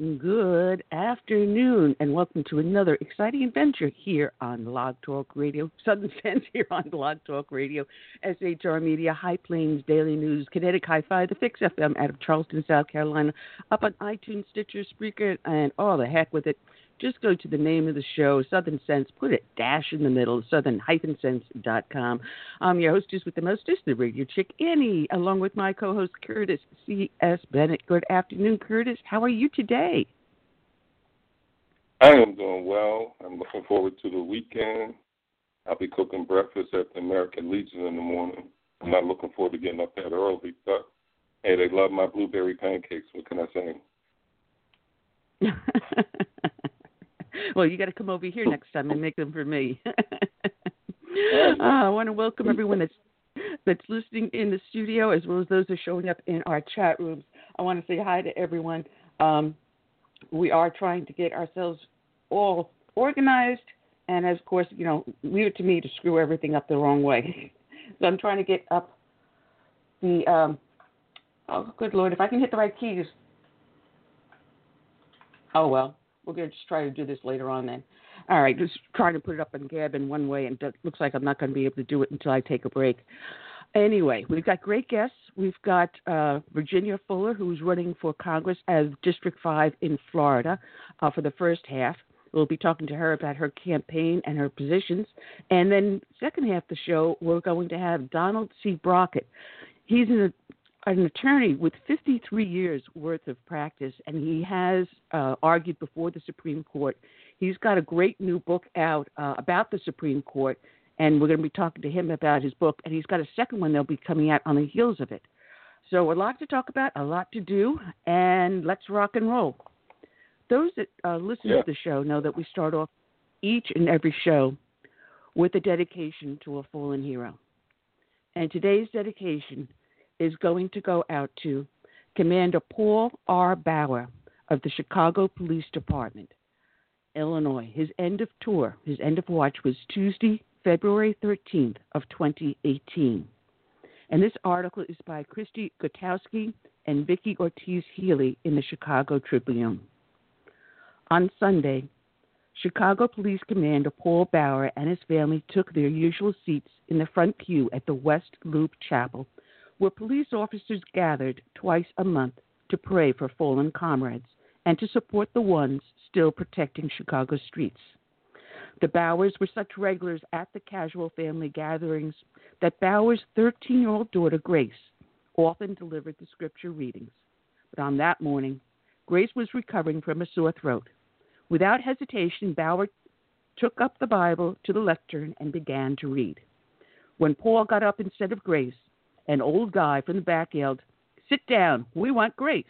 Good afternoon, and welcome to another exciting adventure here on Blog Talk Radio. Southern Sense here on Blog Talk Radio, SHR Media, High Plains Daily News, Kinetic Hi Fi, The Fix FM out of Charleston, South Carolina, up on iTunes, Stitcher, Spreaker, and all the heck with it. Just go to the name of the show, Southern Sense, put a dash in the middle, southern-sense.com. I'm your hostess with the mostest, the radio chick Annie, along with my co-host Curtis C.S. Bennett. Good afternoon, Curtis. How are you today? I am doing well. I'm looking forward to the weekend. I'll be cooking breakfast at the American Legion in the morning. I'm not looking forward to getting up that early, but hey, they love my blueberry pancakes. What can I say? well, you got to come over here next time and make them for me. uh, I want to welcome everyone that's that's listening in the studio as well as those who are showing up in our chat rooms. I want to say hi to everyone. Um, we are trying to get ourselves all organized, and of course, you know, leave it to me to screw everything up the wrong way. so I'm trying to get up the. Um, oh, good lord! If I can hit the right keys. Oh well, we're going to just try to do this later on then. All right, just trying to put it up on Gab in one way, and it looks like I'm not going to be able to do it until I take a break. Anyway, we've got great guests. We've got uh, Virginia Fuller, who's running for Congress as District 5 in Florida uh, for the first half. We'll be talking to her about her campaign and her positions. And then, second half of the show, we're going to have Donald C. Brockett. He's an, an attorney with 53 years worth of practice, and he has uh, argued before the Supreme Court. He's got a great new book out uh, about the Supreme Court and we're going to be talking to him about his book. And he's got a second one that'll be coming out on the heels of it. So a lot to talk about, a lot to do, and let's rock and roll. Those that uh, listen yeah. to the show know that we start off each and every show with a dedication to a fallen hero. And today's dedication is going to go out to Commander Paul R. Bauer of the Chicago Police Department, Illinois. His end of tour, his end of watch was Tuesday, February 13th of 2018. And this article is by Christy Gutowski and Vicki Ortiz Healy in the Chicago Tribune. On Sunday, Chicago Police Commander Paul Bauer and his family took their usual seats in the front pew at the West Loop Chapel, where police officers gathered twice a month to pray for fallen comrades and to support the ones still protecting Chicago streets. The Bauers were such regulars at the casual family gatherings that Bauer's 13 year old daughter, Grace, often delivered the scripture readings. But on that morning, Grace was recovering from a sore throat. Without hesitation, Bauer took up the Bible to the lectern and began to read. When Paul got up instead of Grace, an old guy from the back yelled, Sit down, we want Grace.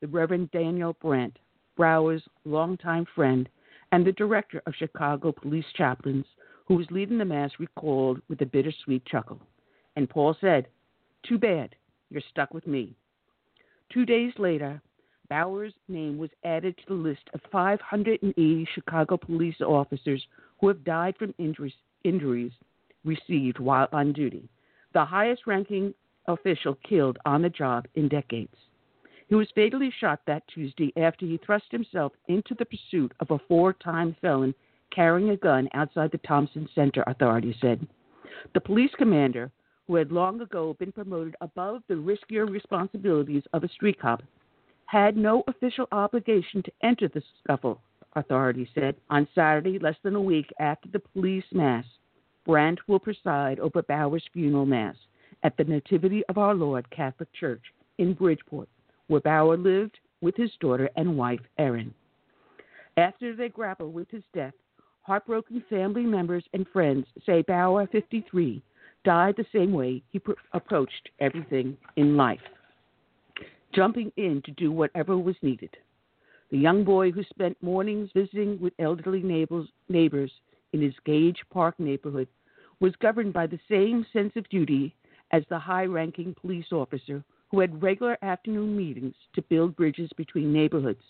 The Reverend Daniel Brandt, Bauer's longtime friend, and the director of Chicago Police Chaplains, who was leading the Mass, recalled with a bittersweet chuckle. And Paul said, Too bad, you're stuck with me. Two days later, Bauer's name was added to the list of 580 Chicago police officers who have died from injuries, injuries received while on duty, the highest ranking official killed on the job in decades. He was fatally shot that Tuesday after he thrust himself into the pursuit of a four time felon carrying a gun outside the Thompson Center, authorities said. The police commander, who had long ago been promoted above the riskier responsibilities of a street cop, had no official obligation to enter the scuffle, authorities said. On Saturday, less than a week after the police mass, Brandt will preside over Bauer's funeral mass at the Nativity of Our Lord Catholic Church in Bridgeport, where Bauer lived with his daughter and wife, Erin. After they grapple with his death, heartbroken family members and friends say Bauer, 53, died the same way he pr- approached everything in life jumping in to do whatever was needed. The young boy who spent mornings visiting with elderly neighbors, neighbors in his Gage Park neighborhood was governed by the same sense of duty as the high ranking police officer who had regular afternoon meetings to build bridges between neighborhoods,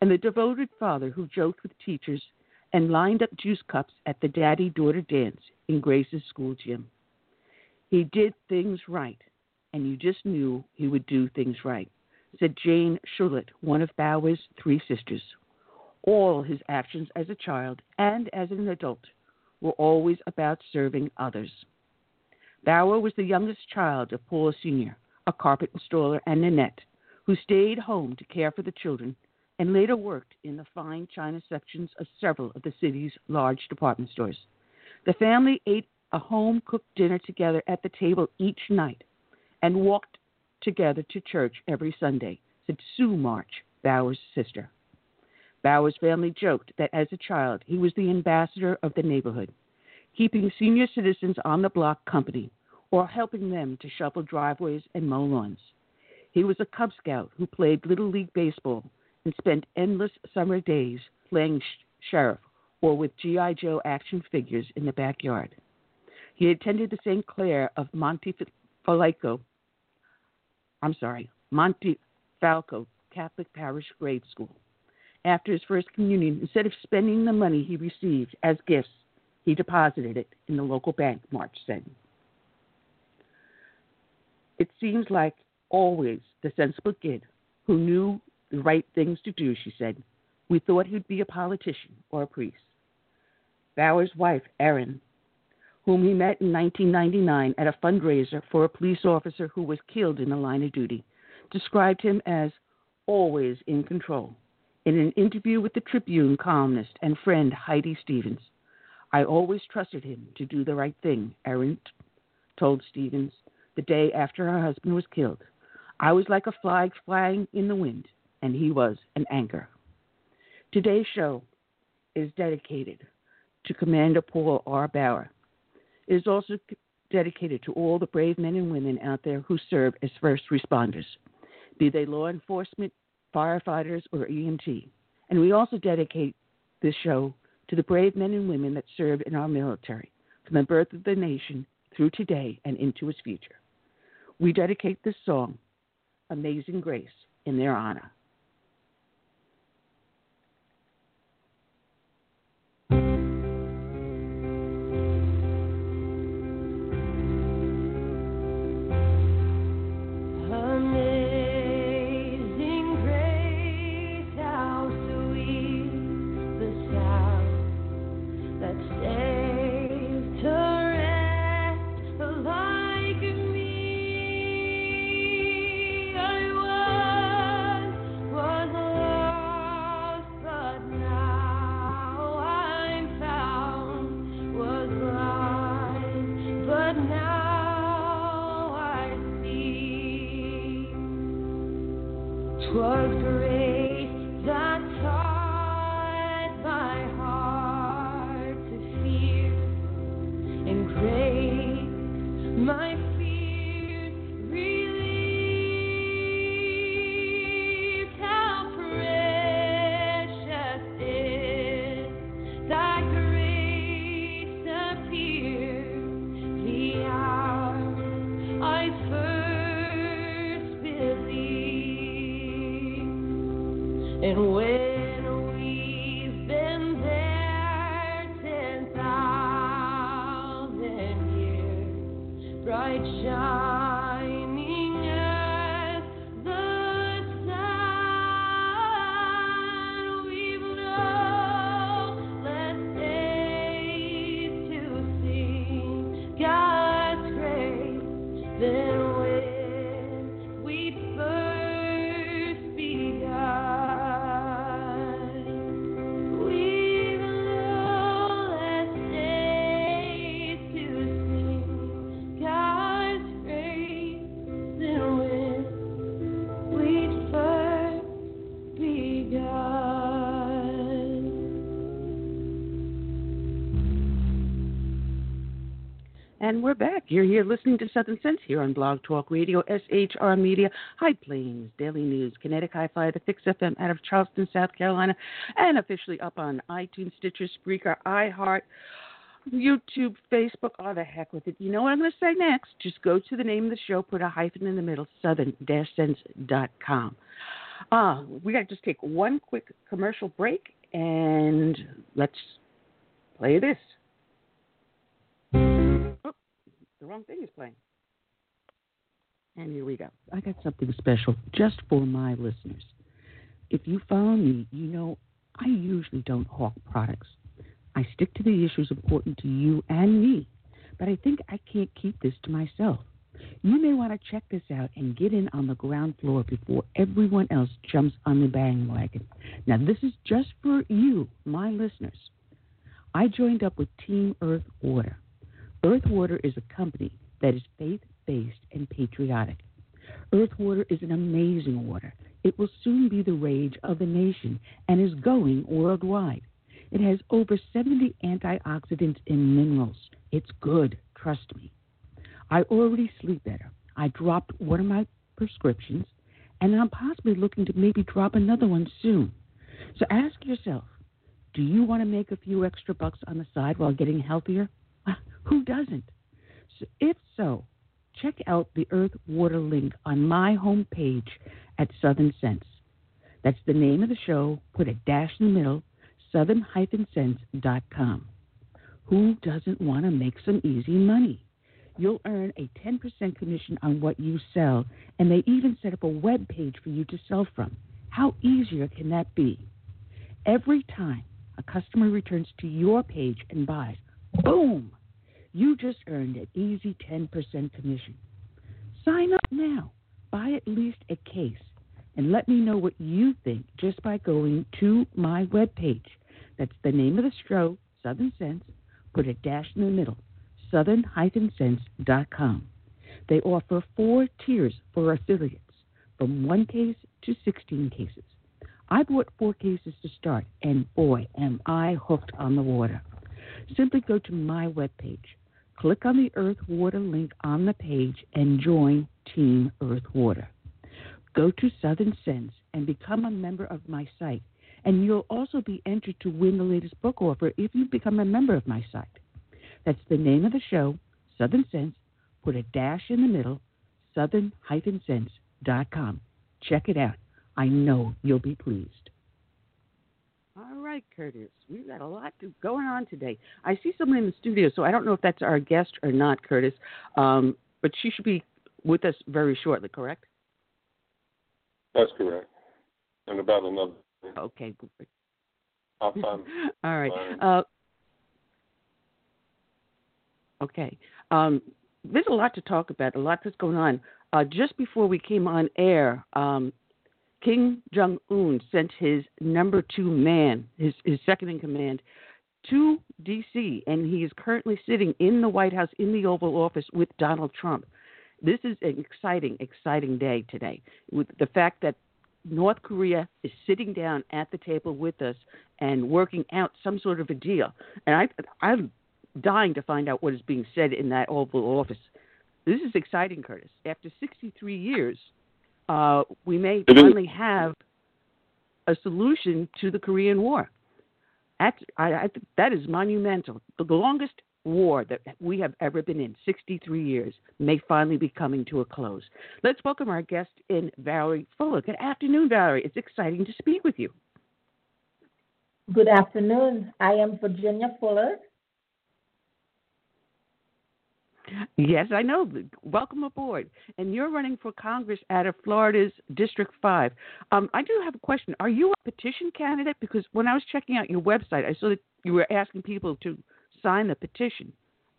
and the devoted father who joked with teachers and lined up juice cups at the daddy daughter dance in Grace's school gym. He did things right, and you just knew he would do things right said Jane Schulet, one of Bauer's three sisters. All his actions as a child and as an adult were always about serving others. Bauer was the youngest child of Paul Sr., a carpet installer, and Nanette, who stayed home to care for the children and later worked in the fine china sections of several of the city's large department stores. The family ate a home cooked dinner together at the table each night and walked together to church every Sunday, said Sue March, Bauer's sister. Bauer's family joked that as a child he was the ambassador of the neighborhood, keeping senior citizens on the block company or helping them to shovel driveways and mow lawns. He was a Cub Scout who played Little League Baseball and spent endless summer days playing sh- sheriff or with G.I. Joe action figures in the backyard. He attended the St. Clare of Montefiasco I'm sorry, Monte Falco Catholic Parish Grade School. After his first communion, instead of spending the money he received as gifts, he deposited it in the local bank, March said. It seems like always the sensible kid who knew the right things to do, she said. We thought he'd be a politician or a priest. Bauer's wife, Erin, whom he met in 1999 at a fundraiser for a police officer who was killed in the line of duty, described him as always in control. In an interview with the Tribune columnist and friend Heidi Stevens, I always trusted him to do the right thing, Erin told Stevens the day after her husband was killed. I was like a flag flying in the wind, and he was an anchor. Today's show is dedicated to Commander Paul R. Bauer, it is also dedicated to all the brave men and women out there who serve as first responders, be they law enforcement, firefighters, or EMT. And we also dedicate this show to the brave men and women that serve in our military from the birth of the nation through today and into its future. We dedicate this song, Amazing Grace, in their honor. You're here listening to Southern Sense here on Blog Talk Radio, SHR Media, High Plains, Daily News, Kinetic Hi-Fi, the Fix FM out of Charleston, South Carolina, and officially up on iTunes, Stitcher, Spreaker, iHeart, YouTube, Facebook, all the heck with it. You know what I'm going to say next? Just go to the name of the show, put a hyphen in the middle, southern-sense.com. Uh, we got to just take one quick commercial break, and let's play this. The wrong thing is playing. And here we go. I got something special just for my listeners. If you follow me, you know I usually don't hawk products. I stick to the issues important to you and me, but I think I can't keep this to myself. You may want to check this out and get in on the ground floor before everyone else jumps on the bandwagon. Now, this is just for you, my listeners. I joined up with Team Earth Water. Earth Water is a company that is faith based and patriotic. Earth Water is an amazing water. It will soon be the rage of the nation and is going worldwide. It has over 70 antioxidants and minerals. It's good, trust me. I already sleep better. I dropped one of my prescriptions, and I'm possibly looking to maybe drop another one soon. So ask yourself do you want to make a few extra bucks on the side while getting healthier? Who doesn't? So if so, check out the Earth Water link on my homepage at Southern Sense. That's the name of the show. Put a dash in the middle southern-sense.com. Who doesn't want to make some easy money? You'll earn a 10% commission on what you sell, and they even set up a web page for you to sell from. How easier can that be? Every time a customer returns to your page and buys, boom, you just earned an easy 10% commission. Sign up now. Buy at least a case and let me know what you think just by going to my webpage. That's the name of the show, Southern Sense. Put a dash in the middle, southern-sense.com. They offer four tiers for affiliates, from one case to 16 cases. I bought four cases to start, and boy, am I hooked on the water. Simply go to my webpage, click on the Earth Water link on the page, and join Team Earth Water. Go to Southern Sense and become a member of my site. And you'll also be entered to win the latest book offer if you become a member of my site. That's the name of the show, Southern Sense. Put a dash in the middle, southern-sense.com. Check it out. I know you'll be pleased. Right, Curtis. We've got a lot to, going on today. I see someone in the studio, so I don't know if that's our guest or not, Curtis. Um, but she should be with us very shortly, correct? That's correct. And about another. Okay. I'll find. All right. Uh, okay. Um, there's a lot to talk about. A lot that's going on. Uh, just before we came on air, um, Kim Jong Un sent his number two man, his his second in command, to D.C. and he is currently sitting in the White House in the Oval Office with Donald Trump. This is an exciting, exciting day today. With the fact that North Korea is sitting down at the table with us and working out some sort of a deal. And I, I'm dying to find out what is being said in that Oval Office. This is exciting, Curtis. After 63 years, uh, we may finally have a solution to the Korean War. That's, I, I, that is monumental. The longest war that we have ever been in, 63 years, may finally be coming to a close. Let's welcome our guest in, Valerie Fuller. Good afternoon, Valerie. It's exciting to speak with you. Good afternoon. I am Virginia Fuller. Yes, I know. Welcome aboard. And you're running for Congress out of Florida's District 5. Um, I do have a question. Are you a petition candidate? Because when I was checking out your website, I saw that you were asking people to sign the petition.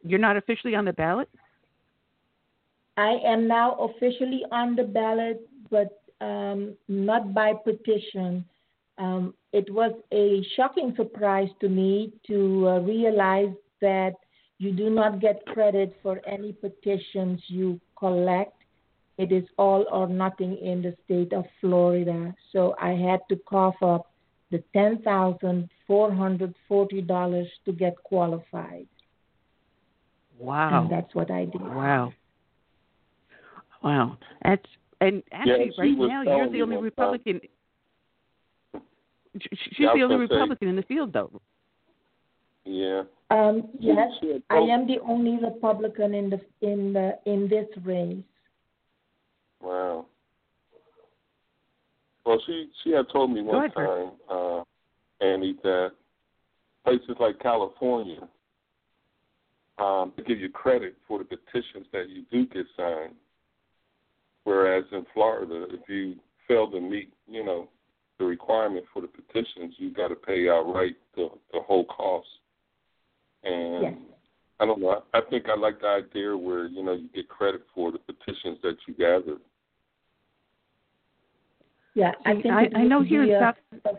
You're not officially on the ballot? I am now officially on the ballot, but um, not by petition. Um, it was a shocking surprise to me to uh, realize that you do not get credit for any petitions you collect. It is all or nothing in the state of Florida. So I had to cough up the $10,440 to get qualified. Wow. And that's what I did. Wow. Wow. That's and actually yeah, right now you're the only Republican. She's yeah, the only Republican say, in the field, though. Yeah. Um, yes, I am the only Republican in the in the in this race. Wow. Well, she she had told me one time, uh, Annie, that places like California um, to give you credit for the petitions that you do get signed, whereas in Florida, if you fail to meet, you know, the requirement for the petitions, you got to pay outright the the whole cost. And yes. I don't know. I think I like the idea where you know you get credit for the petitions that you gather. Yeah, I think I, I know here in South. A,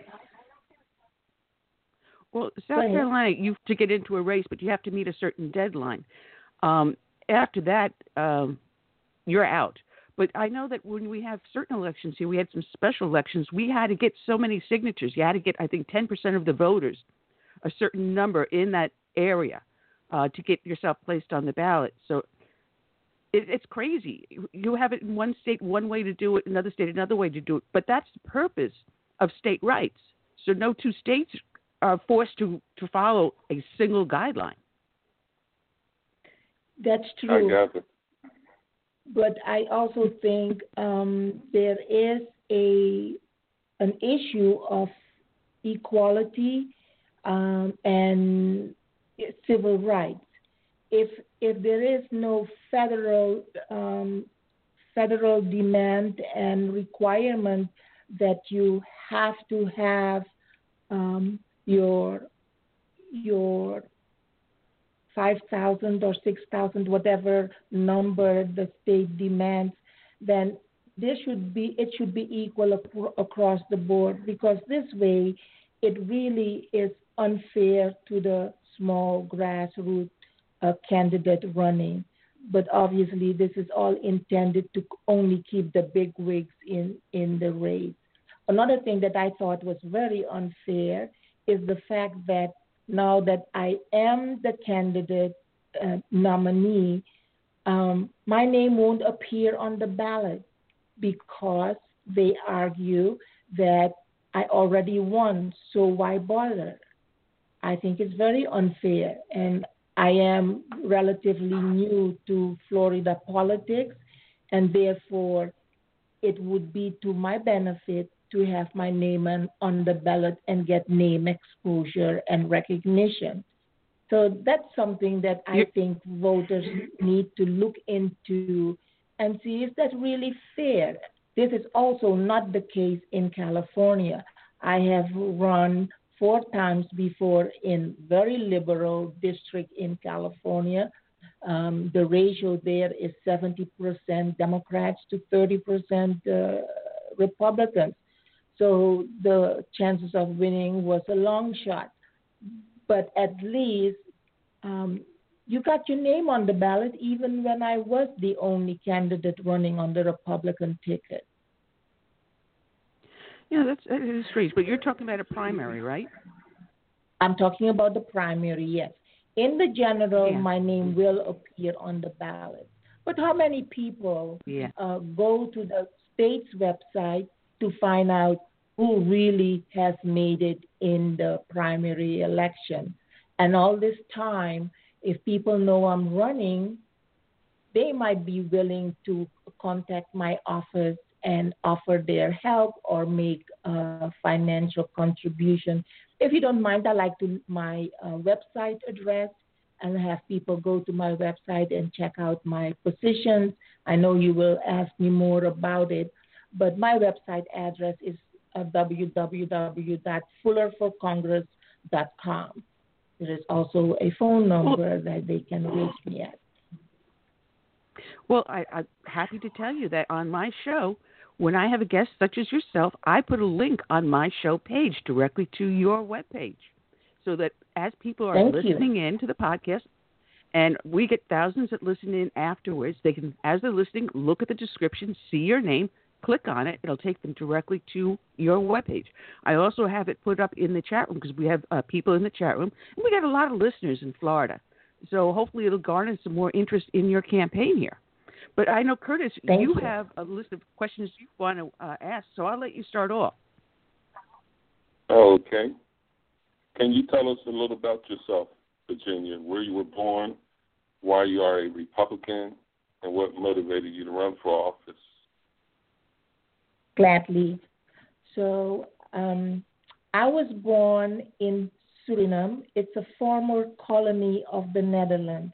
well, South Carolina, you to get into a race, but you have to meet a certain deadline. Um, after that, um, you're out. But I know that when we have certain elections here, we had some special elections. We had to get so many signatures. You had to get, I think, 10% of the voters, a certain number in that area, uh, to get yourself placed on the ballot. So it, it's crazy. You have it in one state one way to do it, another state another way to do it. But that's the purpose of state rights. So no two states are forced to, to follow a single guideline. That's true. I got it. But I also think um, there is a an issue of equality um, and civil rights. If if there is no federal um, federal demand and requirement that you have to have um, your your five thousand or six thousand, whatever number the state demands, then this should be it should be equal ac- across the board because this way it really is unfair to the small grassroots uh, candidate running. But obviously, this is all intended to only keep the big wigs in, in the race. Another thing that I thought was very unfair is the fact that now that I am the candidate uh, nominee, um, my name won't appear on the ballot because they argue that I already won, so why bother? I think it's very unfair, and I am relatively new to Florida politics, and therefore it would be to my benefit to have my name on, the ballot and get name exposure and recognition. So that's something that I think voters need to look into and see is that really fair? This is also not the case in California. I have run four times before in very liberal district in California. Um, the ratio there is 70% Democrats to 30% uh, Republicans. So the chances of winning was a long shot. But at least um, you got your name on the ballot even when I was the only candidate running on the Republican ticket. Yeah, that's that is strange. But you're talking about a primary, right? I'm talking about the primary, yes. In the general, yeah. my name will appear on the ballot. But how many people yeah. uh, go to the state's website to find out who really has made it in the primary election. And all this time, if people know I'm running, they might be willing to contact my office and offer their help or make a financial contribution. If you don't mind, I like to my uh, website address and have people go to my website and check out my positions. I know you will ask me more about it, but my website address is uh, www.fullerforcongress.com. There is also a phone number that they can reach me at. Well, I, I'm happy to tell you that on my show, when I have a guest such as yourself, I put a link on my show page directly to your web page, so that as people are Thank listening you. in to the podcast, and we get thousands that listen in afterwards, they can, as they're listening, look at the description, see your name, click on it, it'll take them directly to your webpage. I also have it put up in the chat room because we have uh, people in the chat room, and we got a lot of listeners in Florida. So hopefully it'll garner some more interest in your campaign here. But I know Curtis, Thank you, you. have a list of questions you want to uh, ask, so I'll let you start off. Okay. Can you tell us a little about yourself, Virginia? Where you were born, why you are a Republican, and what motivated you to run for office? Gladly. So um, I was born in Suriname. It's a former colony of the Netherlands.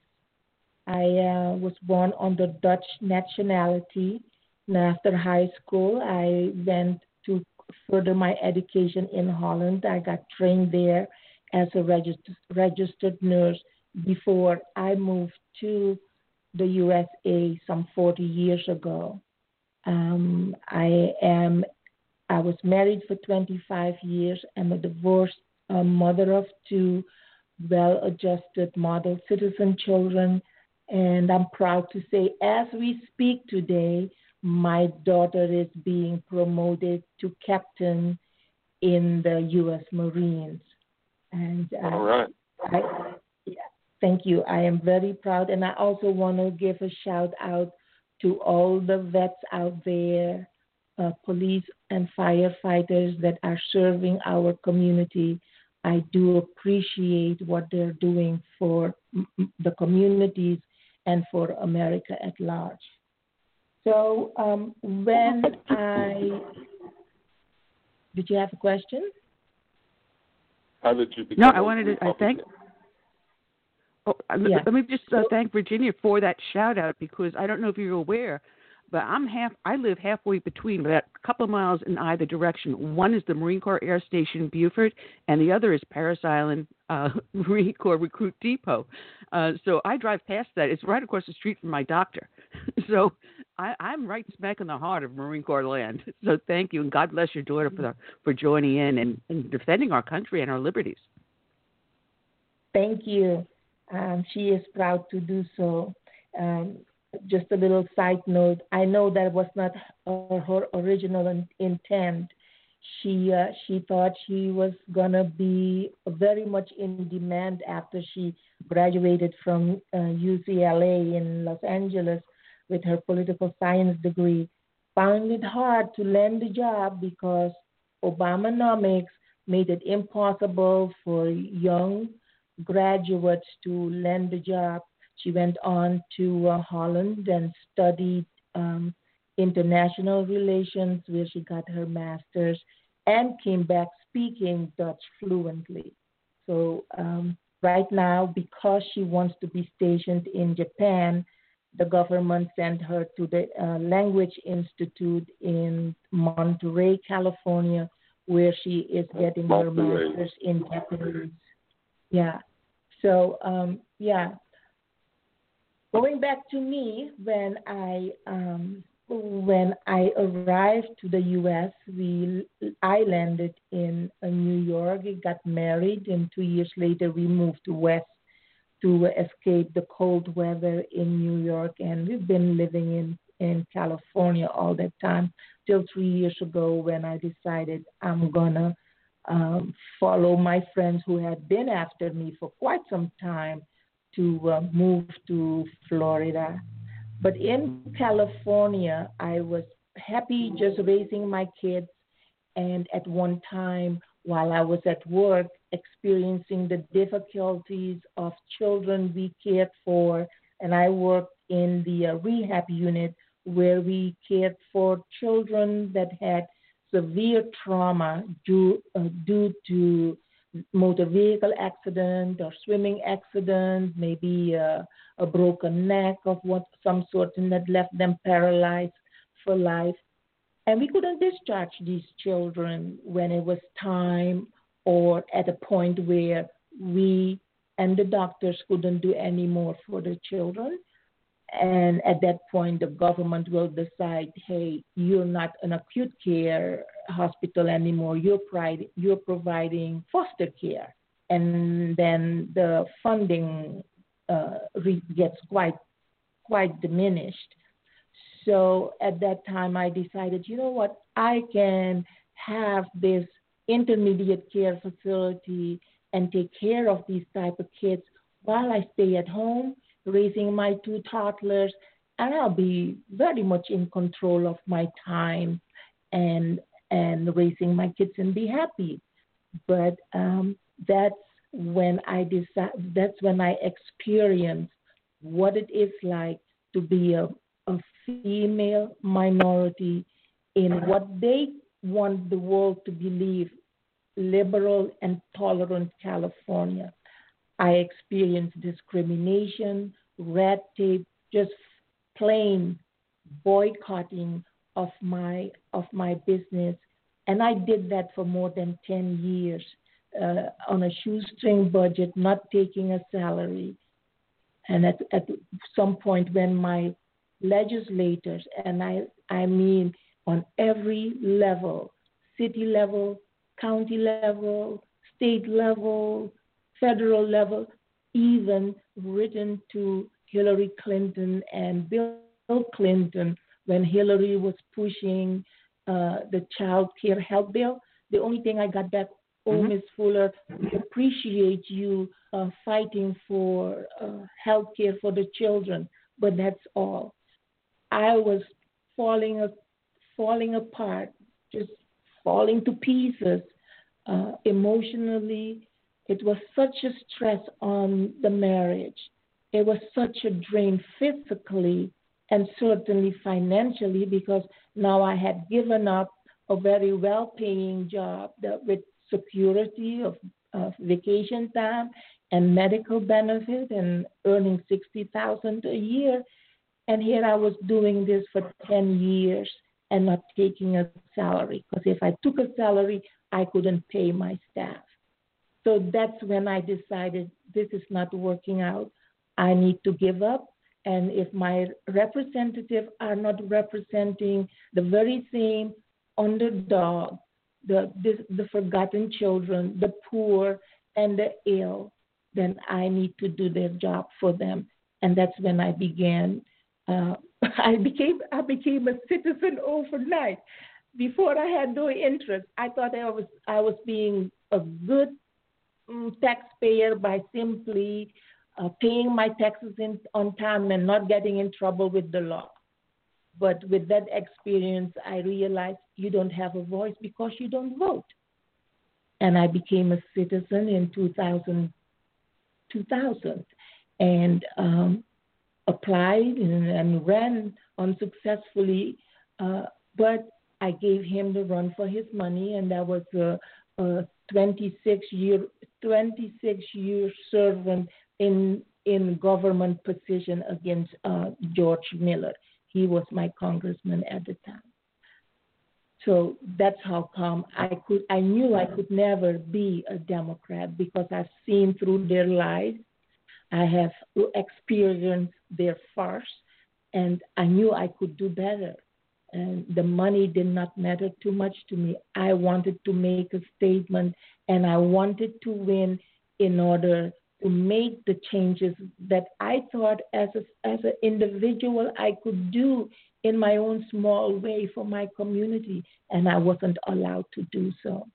I uh, was born under Dutch nationality. And after high school, I went to further my education in Holland. I got trained there as a registered, nurse before I moved to the USA some 40 years ago. Um, I am. I was married for 25 years. I'm a divorced uh, mother of two well-adjusted model citizen children, and I'm proud to say, as we speak today, my daughter is being promoted to captain in the U.S. Marines. And uh, All right. I, yeah, thank you. I am very proud, and I also want to give a shout out to all the vets out there, uh, police and firefighters that are serving our community. I do appreciate what they're doing for the communities and for America at large. So um, when I did you have a question? How did you become No, I wanted to. I thank. Oh, Yeah. Let me just uh, thank Virginia for that shout out because I don't know if you're aware, but I'm half. I live halfway between, about a couple of miles in either direction. One is the Marine Corps Air Station Beaufort, and the other is Parris Island uh, Marine Corps Recruit Depot. Uh, so I drive past that. It's right across the street from my doctor. so I, I'm right smack in the heart of Marine Corps land. So thank you, and God bless your daughter for the, for joining in and, and defending our country and our liberties. Thank you. Um, she is proud to do so. Um, just a little side note I know that was not uh, her original in- intent. She uh, she thought she was gonna be very much in demand after she graduated from uh, UCLA in Los Angeles with her political science degree. Found it hard to land a job because Obamanomics made it impossible for young graduates to land a job. She went on to uh, Holland and studied um, international relations, where she got her master's, and came back speaking Dutch fluently. So um, right now, because she wants to be stationed in Japan, the government sent her to the uh, Language Institute in Monterey, California, where she is getting her master's in Japanese. Yeah. So um, yeah. Going back to me, when I um, when I arrived to the U.S., we I landed in uh, New York. Got married, and two years later we moved to West to escape the cold weather in New York. And we've been living in in California all that time till three years ago when I decided I'm gonna um, follow my friends who had been after me for quite some time to uh, move to Florida. But in California, I was happy just raising my kids. And at one time, while I was at work, experiencing the difficulties of children we cared for, and I worked in the uh, rehab unit where we cared for children that had severe trauma due, uh, due to motor vehicle accident or swimming accident, maybe uh, a broken neck of what some sort, and that left them paralyzed for life. And we couldn't discharge these children when it was time or at a point where we and the doctors couldn't do any more for the children. And at that point, the government will decide, hey, you're not an acute care hospital anymore. You're, you're providing foster care. And then the funding uh, re- gets quite, quite diminished. So at that time, I decided, you know what, I can have this intermediate care facility and take care of these type of kids while I stay at home raising my two toddlers, and I'll be very much in control of my time and and raising my kids and be happy. But um, that's when I decide. That's when I experience what it is like to be a, a female minority in what they want the world to believe liberal and tolerant California. I experienced discrimination, red tape, just plain boycotting of my of my business, and I did that for more than ten years uh, on a shoestring budget, not taking a salary. And at at some point, when my legislators and I I mean on every level, city level, county level, state level, federal level, even written to Hillary Clinton and Bill Clinton when Hillary was pushing uh, the child care help bill. The only thing I got back, oh, mm-hmm. Miss Fuller, we appreciate you uh, fighting for uh, health care for the children, but that's all. I was falling, falling apart, just falling to pieces uh, emotionally. It was such a stress on the marriage. It was such a drain physically and certainly financially because now I had given up a very well paying job that, with security of, of vacation time and medical benefit and earning 60000 a year. And here I was doing this for 10 years and not taking a salary because if I took a salary, I couldn't pay my staff. So that's when I decided this is not working out. I need to give up. And if my representatives are not representing the very same underdog, the, the, forgotten children, the poor, and the ill, then I need to do their job for them. And that's when I began. Uh, I became I became a citizen overnight. Before I had no interest. I thought I was I was being a good taxpayer by simply uh, paying my taxes in, on time and not getting in trouble with the law. But with that experience, I realized you don't have a voice because you don't vote. And I became a citizen in 2000, 2000 and um, applied and, and, ran unsuccessfully. Uh, but I gave him the run for his money, and that was a 26 year 26 year servant in in government position against uh, George Miller. He was my congressman at the time. So that's how come I could I knew I could never be a Democrat because I've seen through their lies. I have experienced their farce and I knew I could do better. And the money did not matter too much to me. I wanted to make a statement and I wanted to win in order to make the changes that I thought as a, as an individual I could do in my own small way for my community, and I wasn't allowed to do so.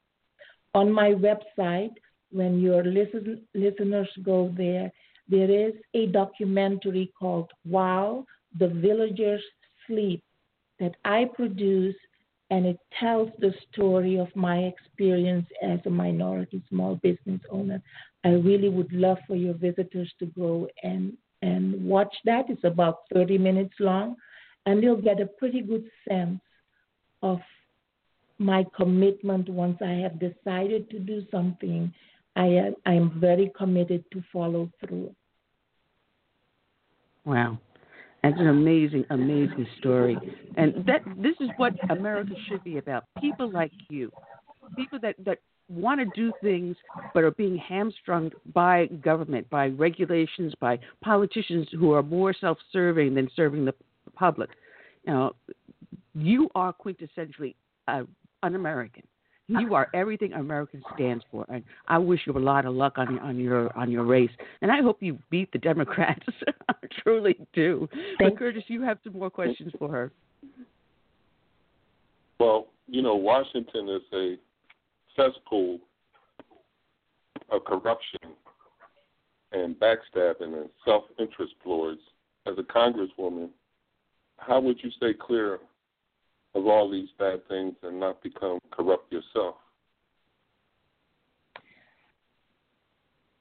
On my website, when your listen, listeners go there, there is a documentary called While the Villagers Sleep that I produce, and it tells the story of my experience as a minority small business owner. I really would love for your visitors to go and and watch that. It's about 30 minutes long, and they'll get a pretty good sense of my commitment once I have decided to do something. I am, I am very committed to follow through. Wow. That's an amazing, amazing story. And that this is what America should be about. People like you. People that, that want to do things but are being hamstrung by government, by regulations, by politicians who are more self-serving than serving the public. You know, you are quintessentially uh, un-American. You are everything America stands for, and I wish you a lot of luck on your on your on your race. And I hope you beat the Democrats. I truly do. But Curtis, you have some more questions for her. Well, you know, Washington is a cesspool of corruption and backstabbing and self interest ploys, as a congresswoman, how would you stay clear of all these bad things and not become corrupt yourself?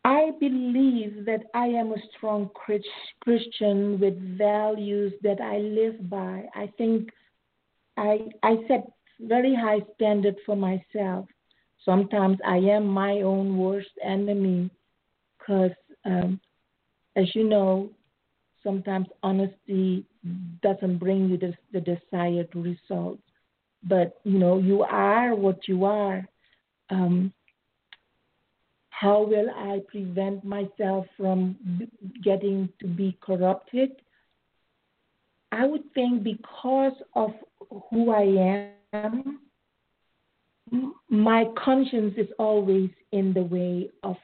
I believe that I am a strong Christian with values that I live by. I think I I set very high standard for myself. Sometimes I am my own worst enemy because, um, as you know, sometimes honesty doesn't bring you the, the desired results. But you know, you are what you are. Um, how will I prevent myself from getting to be corrupted? I would think because of who I am, my conscience is always in the way of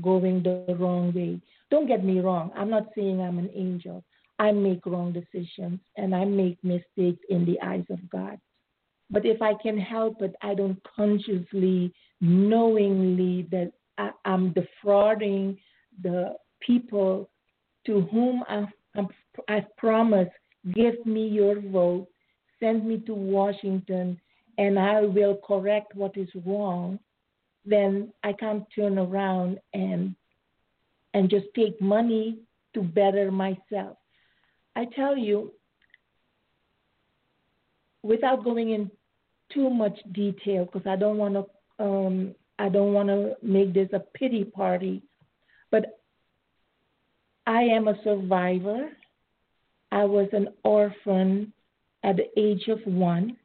going the wrong way. Don't get me wrong, I'm not saying I'm an angel. I make wrong decisions and I make mistakes in the eyes of God. But if I can help it, I don't consciously, knowingly that I, am defrauding the people to whom I, I've promised, give me your vote, send me to Washington, and I will correct what is wrong, then I can't turn around and and just take money to better myself. I tell you, without going in too much detail, because I don't want to um, I don't want to make this a pity party, but I am a survivor. I was an orphan at the age of one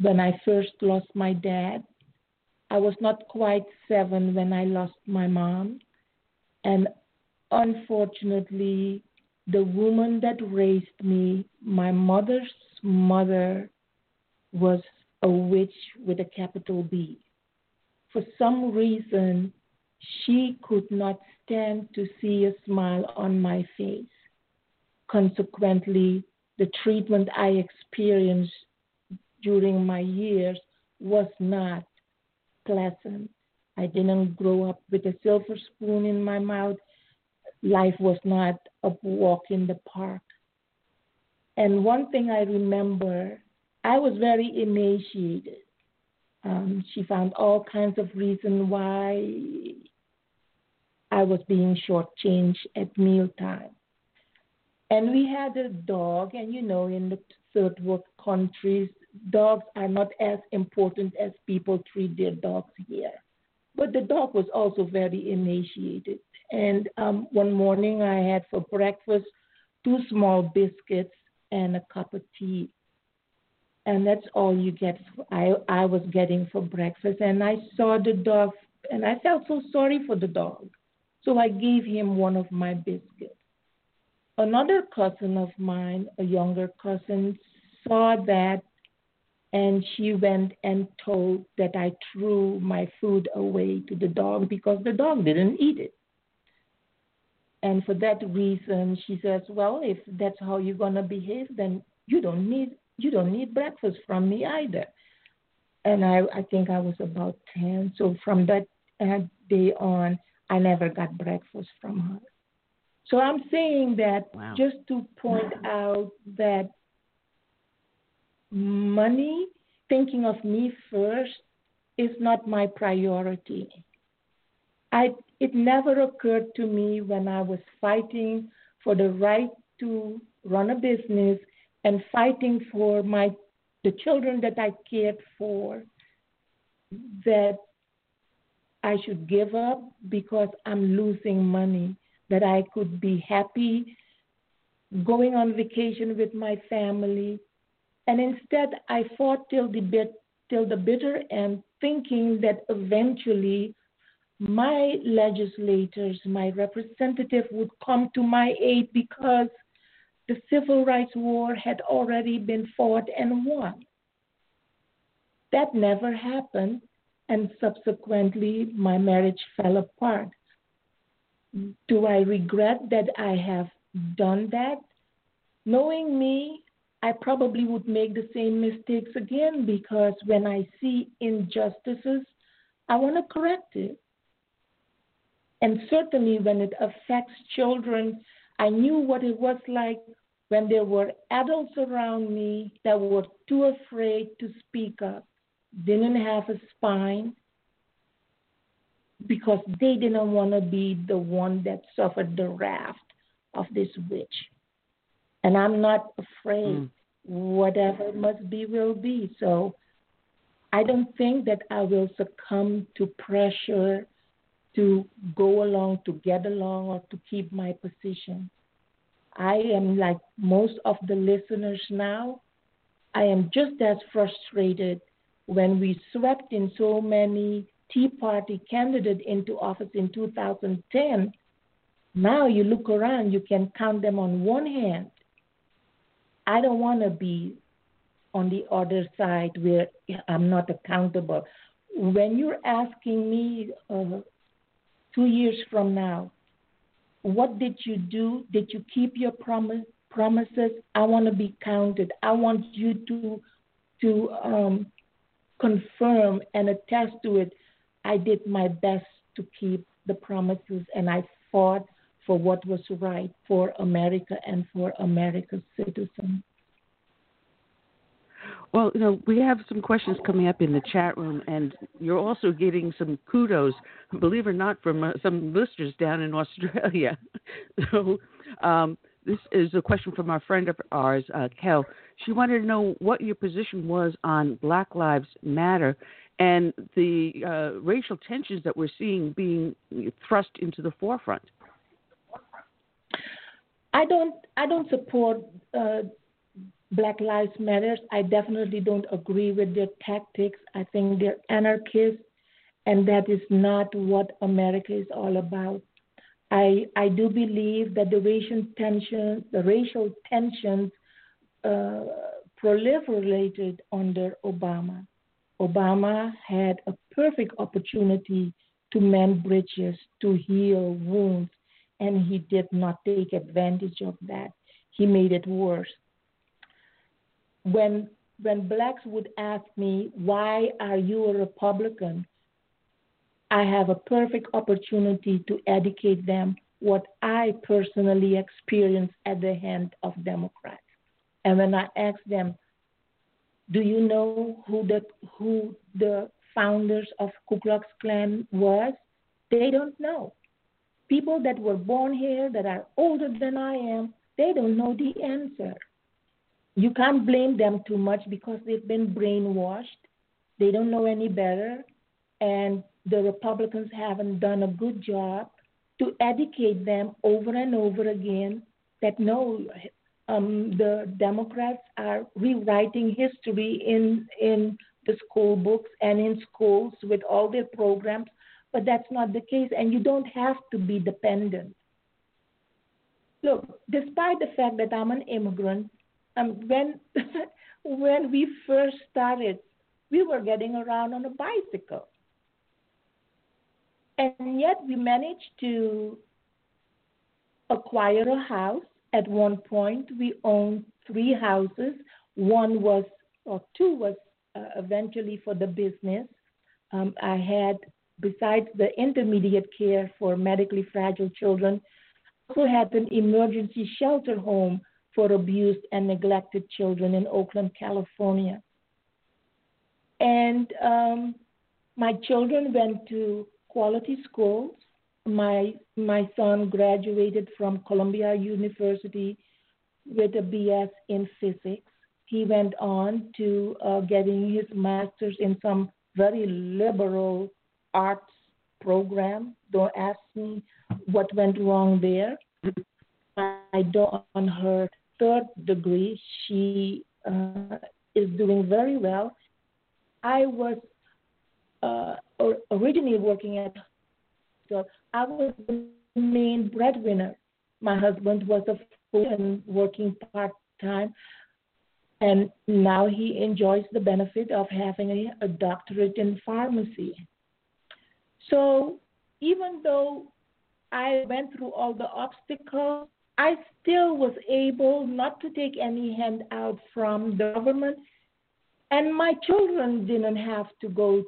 when I first lost my dad. I was not quite seven when I lost my mom. And unfortunately, the woman that raised me, my mother's mother, was a witch with a capital B for some reason, she could not stand to see a smile on my face. Consequently, the treatment I experienced during my years was not pleasant. I didn't grow up with a silver spoon in my mouth. Life was not a walk in the park. And one thing I remember, I was very emaciated. Um, she found all kinds of reasons why I was being shortchanged at mealtime. And we had a dog, and you know, in the third world countries, dogs are not as important as people treat their dogs here. But the dog was also very emaciated. And um, one morning I had for breakfast two small biscuits and a cup of tea and that's all you get. I I was getting for breakfast, and I saw the dog, and I felt so sorry for the dog, so I gave him one of my biscuits. Another cousin of mine, a younger cousin, saw that, and she went and told that I threw my food away to the dog because the dog didn't eat it. And for that reason, she says, Well, if that's how you're going to behave, then you don't need you don't need breakfast from me either. And I, I think I was about 10. So from that uh, day on, I never got breakfast from her. So I'm saying that wow. just to point out that money, thinking of me first, is not my priority. I, it never occurred to me when I was fighting for the right to run a business and fighting for my the children that I cared for that I should give up because I'm losing money, that I could be happy going on vacation with my family. And instead, I fought till the, bit, till the bitter end, thinking that eventually my legislators, my representative would come to my aid because the Civil Rights War had already been fought and won. That never happened, and subsequently, my marriage fell apart. Do I regret that I have done that? Knowing me, I probably would make the same mistakes again because when I see injustices, I want to correct it. And certainly when it affects children, I knew what it was like when there were adults around me that were too afraid to speak up, didn't have a spine, because they didn't want to be the one that suffered the wrath of this witch. And I'm not afraid. Mm. Whatever must be, will be. So I don't think that I will succumb to pressure to go along, to get along, or to keep my position. I am like most of the listeners now. I am just as frustrated when we swept in so many Tea Party candidates into office in 2010. Now you look around, you can count them on one hand. I don't want to be on the other side where I'm not accountable. When you're asking me uh, two years from now, what did you do? Did you keep your promise, promises? I want to be counted. I want you to to um, confirm and attest to it. I did my best to keep the promises, and I fought for what was right for America and for America's citizens. Well, you know, we have some questions coming up in the chat room, and you're also getting some kudos, believe it or not, from uh, some listeners down in Australia. so, um, this is a question from our friend of ours, uh, Kel. She wanted to know what your position was on Black Lives Matter and the uh, racial tensions that we're seeing being thrust into the forefront. I don't. I don't support uh, Black Lives Matters. I definitely don't agree with their tactics. I think they're anarchists, and that is not what America is all about. I I do believe that the racial tensions, the racial tensions, uh, proliferated under Obama. Obama had a perfect opportunity to mend bridges, to heal wounds, and he did not take advantage of that. He made it worse when when blacks would ask me, why are you a Republican? I have a perfect opportunity to educate them what I personally experienced at the hand of Democrats. And when I ask them, do you know who the who the founders of Ku Klux Klan was? They don't know. People that were born here that are older than I am, they don't know the answer you can't blame them too much because they've been brainwashed. They don't know any better. And the Republicans haven't done a good job to educate them over and over again that no, um, the Democrats are rewriting history in, in the school books and in schools with all their programs, but that's not the case. And you don't have to be dependent. Look, despite the fact that I'm an immigrant, um, when when we first started, we were getting around on a bicycle, and yet we managed to acquire a house. At one point, we owned three houses. One was, or two was, uh, eventually for the business. Um, I had, besides the intermediate care for medically fragile children, also had an emergency shelter home for abused and neglected children in Oakland, California. And um, my children went to quality schools. My my son graduated from Columbia University with a BS in physics. He went on to uh, getting his master's in some very liberal arts program. Don't ask me what went wrong there. My daughter on her third degree. She uh, is doing very well. I was uh, originally working at, so I was the main breadwinner. My husband was a full and working part time, and now he enjoys the benefit of having a, a doctorate in pharmacy. So even though I went through all the obstacles, I still was able not to take any handout from the government, and my children didn't have to go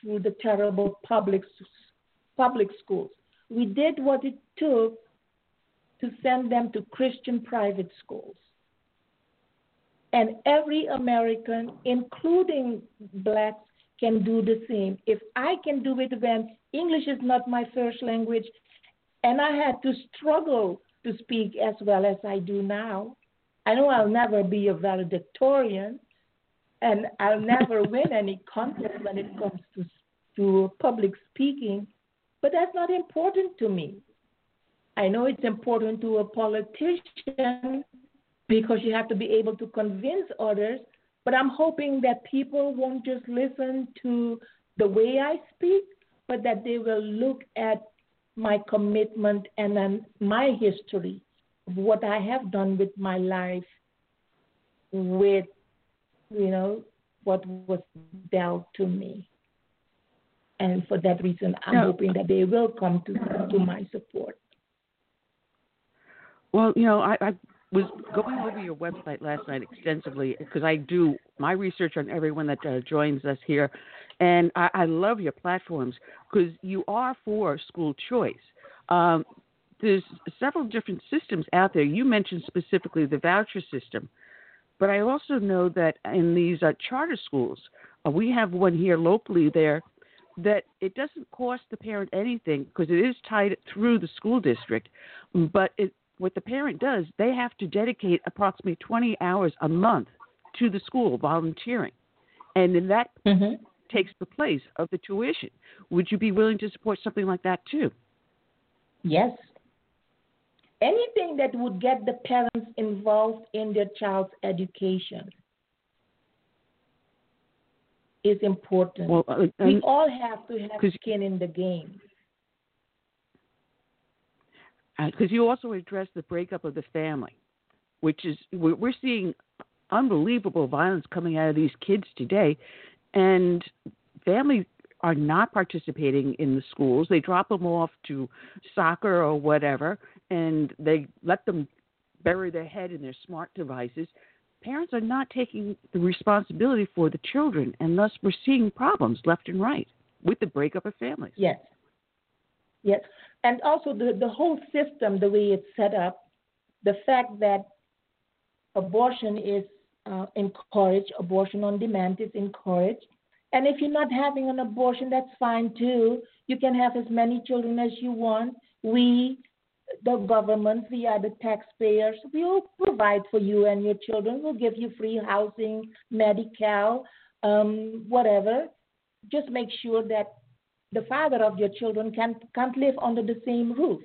through the terrible public public schools. we did what it took to send them to Christian private schools. And every American, including blacks, can do the same. If I can do it when English is not my first language, and I had to struggle to speak as well as I do now, I know I'll never be a valedictorian, and I'll never win any contest when it comes to to public speaking, but that's not important to me. I know it's important to a politician because you have to be able to convince others, but I'm hoping that people won't just listen to the way I speak, but that they will look at my commitment and then my history of what I have done with my life with you know what was dealt to me and for that reason i'm no. hoping that they will come to to my support well you know i, I was going over your website last night extensively because i do my research on everyone that uh, joins us here and I, I love your platforms because you are for school choice um, there's several different systems out there you mentioned specifically the voucher system but I also know that in these uh, charter schools, uh, we have one here locally there that it doesn't cost the parent anything because it is tied through the school district. But it, what the parent does, they have to dedicate approximately 20 hours a month to the school volunteering. And then that mm-hmm. takes the place of the tuition. Would you be willing to support something like that too? Yes, anything that would get the parents involved in their child's education is important. Well, uh, we all have to have skin in the game. Because uh, you also address the breakup of the family, which is we're seeing unbelievable violence coming out of these kids today, and families are not participating in the schools. They drop them off to soccer or whatever, and they let them bury their head in their smart devices. Parents are not taking the responsibility for the children, and thus we're seeing problems left and right with the breakup of families. Yes. Yes. And also the, the whole system, the way it's set up, the fact that abortion is uh, encouraged, abortion on demand is encouraged, and if you're not having an abortion, that's fine too. You can have as many children as you want. We, the government, we are the taxpayers, We will provide for you and your children. We'll give you free housing, medical, um, whatever. Just make sure that the father of your children can, can't live under the same roof.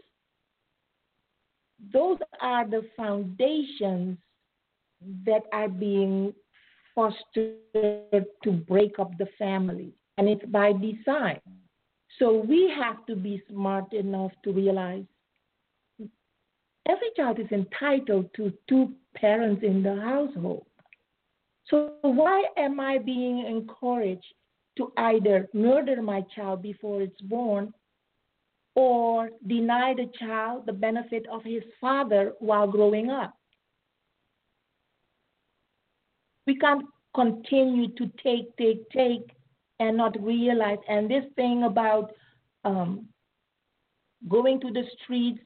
Those are the foundations that are being fostered to break up the family, and it's by design. So we have to be smart enough to realize every child is entitled to two parents in the household. So why am I being encouraged to either murder my child before it's born or deny the child the benefit of his father while growing up? We can't continue to take, take, take, and not realize. And this thing about um, going to the streets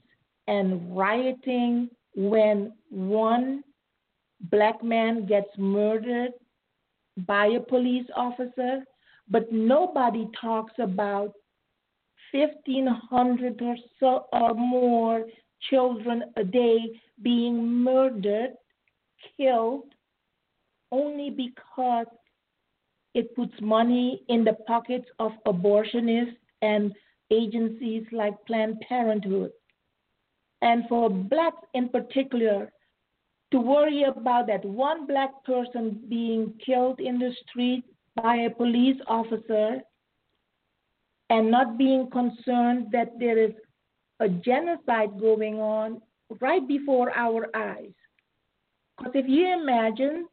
and rioting when one black man gets murdered by a police officer, but nobody talks about 1,500 or so or more children a day being murdered, killed only because it puts money in the pockets of abortionists and agencies like Planned Parenthood. And for blacks in particular, to worry about that one black person being killed in the street by a police officer and not being concerned that there is a genocide going on right before our eyes. Because if you imagine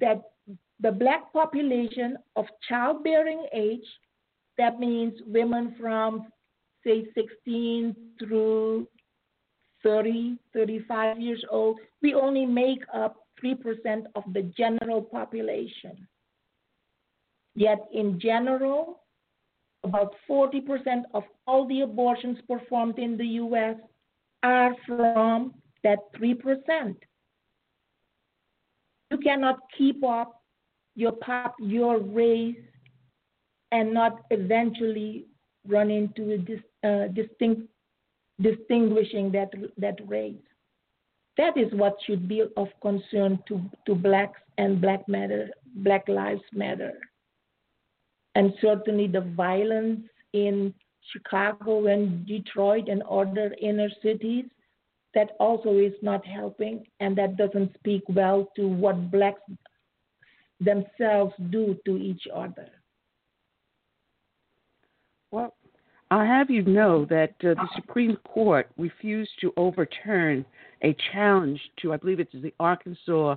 that the black population of childbearing age, that means women from say 16 through 30, 35 years old, we only make up 3% of the general population. Yet, in general, about 40% of all the abortions performed in the U.S. are from that 3%. You cannot keep up your pop, your race, and not eventually run into a dis, uh, distinct, distinguishing that that race. That is what should be of concern to, to blacks and black matter, Black Lives Matter. And certainly the violence in Chicago and Detroit and other inner cities, that also is not helping, and that doesn't speak well to what blacks themselves do to each other. Well, I'll have you know that uh, the Supreme Court refused to overturn a challenge to, I believe it's the Arkansas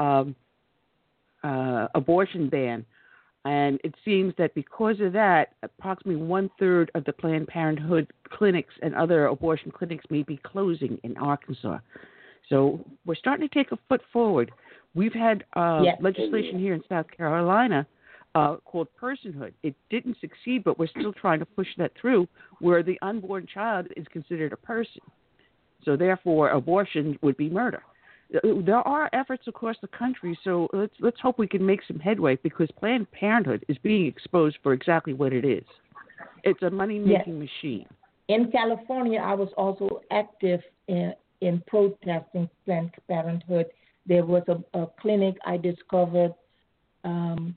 um, uh, abortion ban. And it seems that because of that, approximately one third of the Planned Parenthood clinics and other abortion clinics may be closing in Arkansas. So we're starting to take a foot forward. We've had uh, yes. legislation here in South Carolina uh, called personhood. It didn't succeed, but we're still trying to push that through, where the unborn child is considered a person. So therefore, abortion would be murder. There are efforts across the country, so let's let's hope we can make some headway because Planned Parenthood is being exposed for exactly what it is. It's a money making yes. machine. In California, I was also active in, in protesting Planned Parenthood. There was a, a clinic I discovered. Um,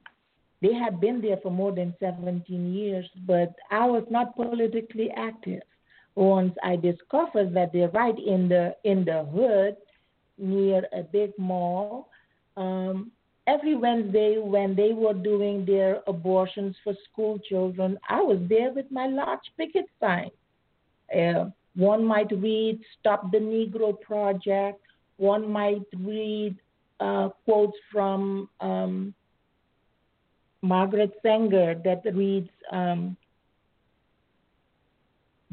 they had been there for more than 17 years, but I was not politically active once I discovered that they're right in the in the hood near a big mall. Um, every Wednesday when they were doing their abortions for school children, I was there with my large picket sign. Uh, one might read "Stop the Negro Project." One might read uh, quotes from um, Margaret Sanger that reads. Um,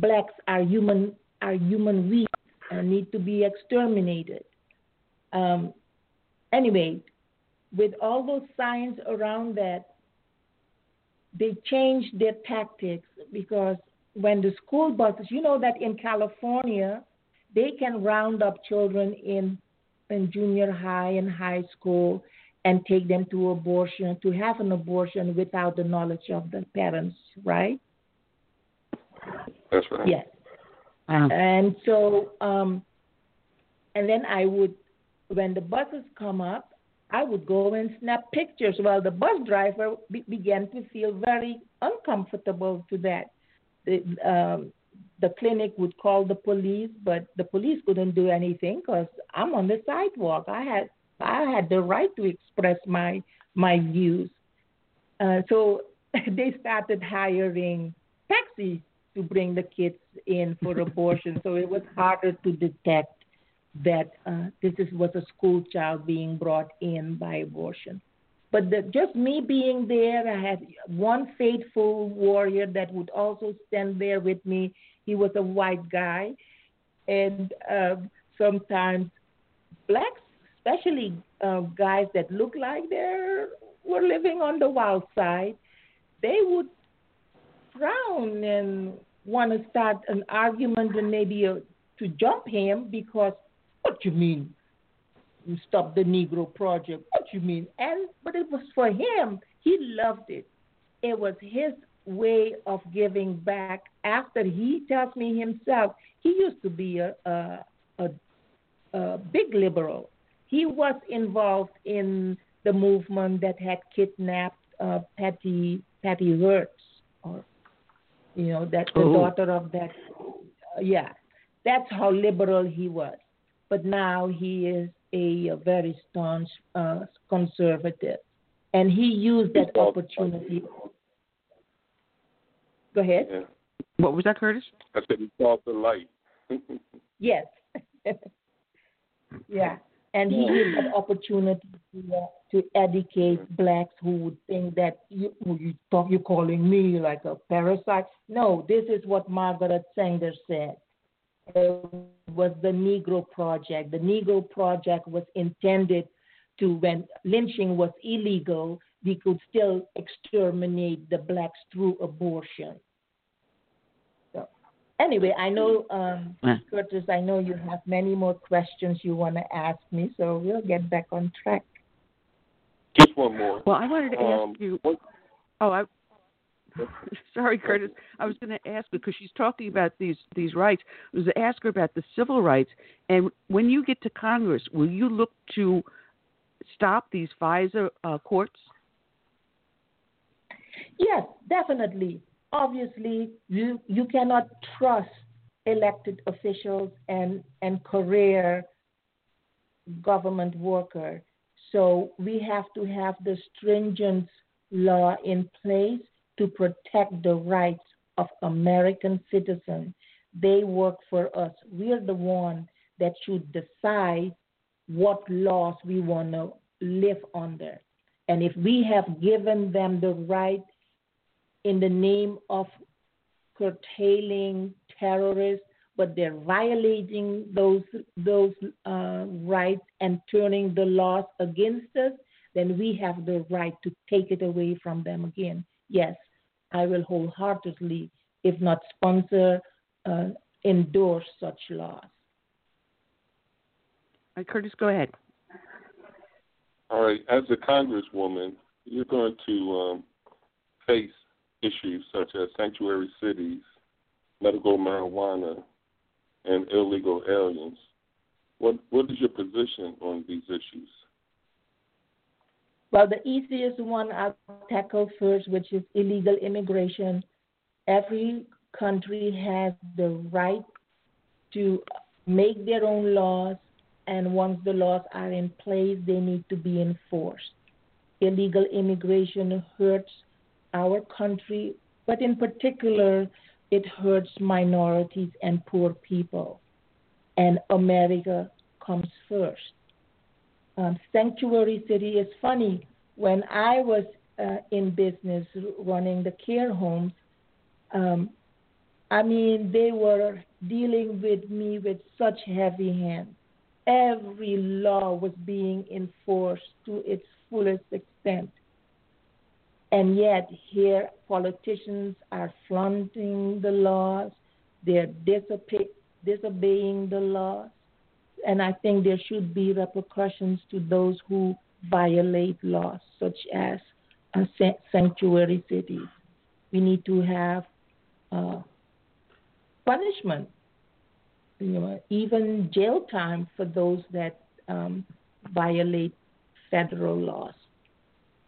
blacks are human are human weak and need to be exterminated. Um, anyway, with all those signs around that, they changed their tactics because when the school buses, you know that in California, they can round up children in in junior high and high school and take them to abortion to have an abortion without the knowledge of the parents, right? That's right. Yes. Wow. And so, um, and then I would, when the buses come up, I would go and snap pictures. Well, the bus driver be- began to feel very uncomfortable to that. The, um, the clinic would call the police, but the police couldn't do anything because I'm on the sidewalk. I had I had the right to express my my views. Uh, so they started hiring taxis to bring the kids in for abortion. so it was harder to detect that uh, this is, was a school child being brought in by abortion. But the, just me being there, I had one faithful warrior that would also stand there with me. He was a white guy, and uh, sometimes blacks, especially uh, guys that look like they were living on the wild side, they would frown and want to start an argument and maybe a, to jump him because what you mean you stop the Negro Project? What you mean? And but it was for him. He loved it. It was his way of giving back. After he tells me himself, he used to be a a, a, a big liberal. He was involved in the movement that had kidnapped uh, Patty Patty Hearst or you know, that the oh. daughter of that. Uh, yeah, that's how liberal he was. But now he is a, a very staunch uh, conservative, and he used that opportunity. Go ahead. Yeah. What was that, Curtis? I said he saw the light. yes. yeah and he used that opportunity to, uh, to educate blacks who would think that you you talk you're calling me like a parasite. No, this is what Margaret Sanger said. It was the Negro Project. The Negro Project was intended to when lynching was illegal we could still exterminate the blacks through abortion. So, anyway, I know, um, Curtis, I know you have many more questions you want to ask me, so we'll get back on track. Just one more. Well, I wanted to Um, ask you. what- Oh, I. Sorry, Curtis. I was going to ask because she's talking about these these rights. I was to ask her about the civil rights. And when you get to Congress, will you look to stop these FISA uh, courts? Yes, definitely. Obviously, you you cannot trust elected officials and and career government worker. So we have to have the stringent law in place to protect the rights of American citizens. They work for us. We're the one that should decide what laws we want to live under. And if we have given them the right in the name of curtailing terrorists, but they're violating those those uh, rights and turning the laws against us, then we have the right to take it away from them again. Yes, I will wholeheartedly, if not sponsor, uh, endorse such laws. Uh, Curtis, go ahead. All right. As a congresswoman, you're going to um, face issues such as sanctuary cities, medical marijuana, and illegal aliens. What What is your position on these issues? Well, the easiest one I'll tackle first, which is illegal immigration. Every country has the right to make their own laws, and once the laws are in place, they need to be enforced. Illegal immigration hurts our country, but in particular, it hurts minorities and poor people. And America comes first um, sanctuary city is funny. When I was uh, in business running the care homes, um, I mean, they were dealing with me with such heavy hands. Every law was being enforced to its fullest extent. And yet, here, politicians are flaunting the laws, they're disobe- disobeying the laws and I think there should be repercussions to those who violate laws, such as sanctuary cities. We need to have uh, punishment, you know, even jail time for those that um, violate federal laws.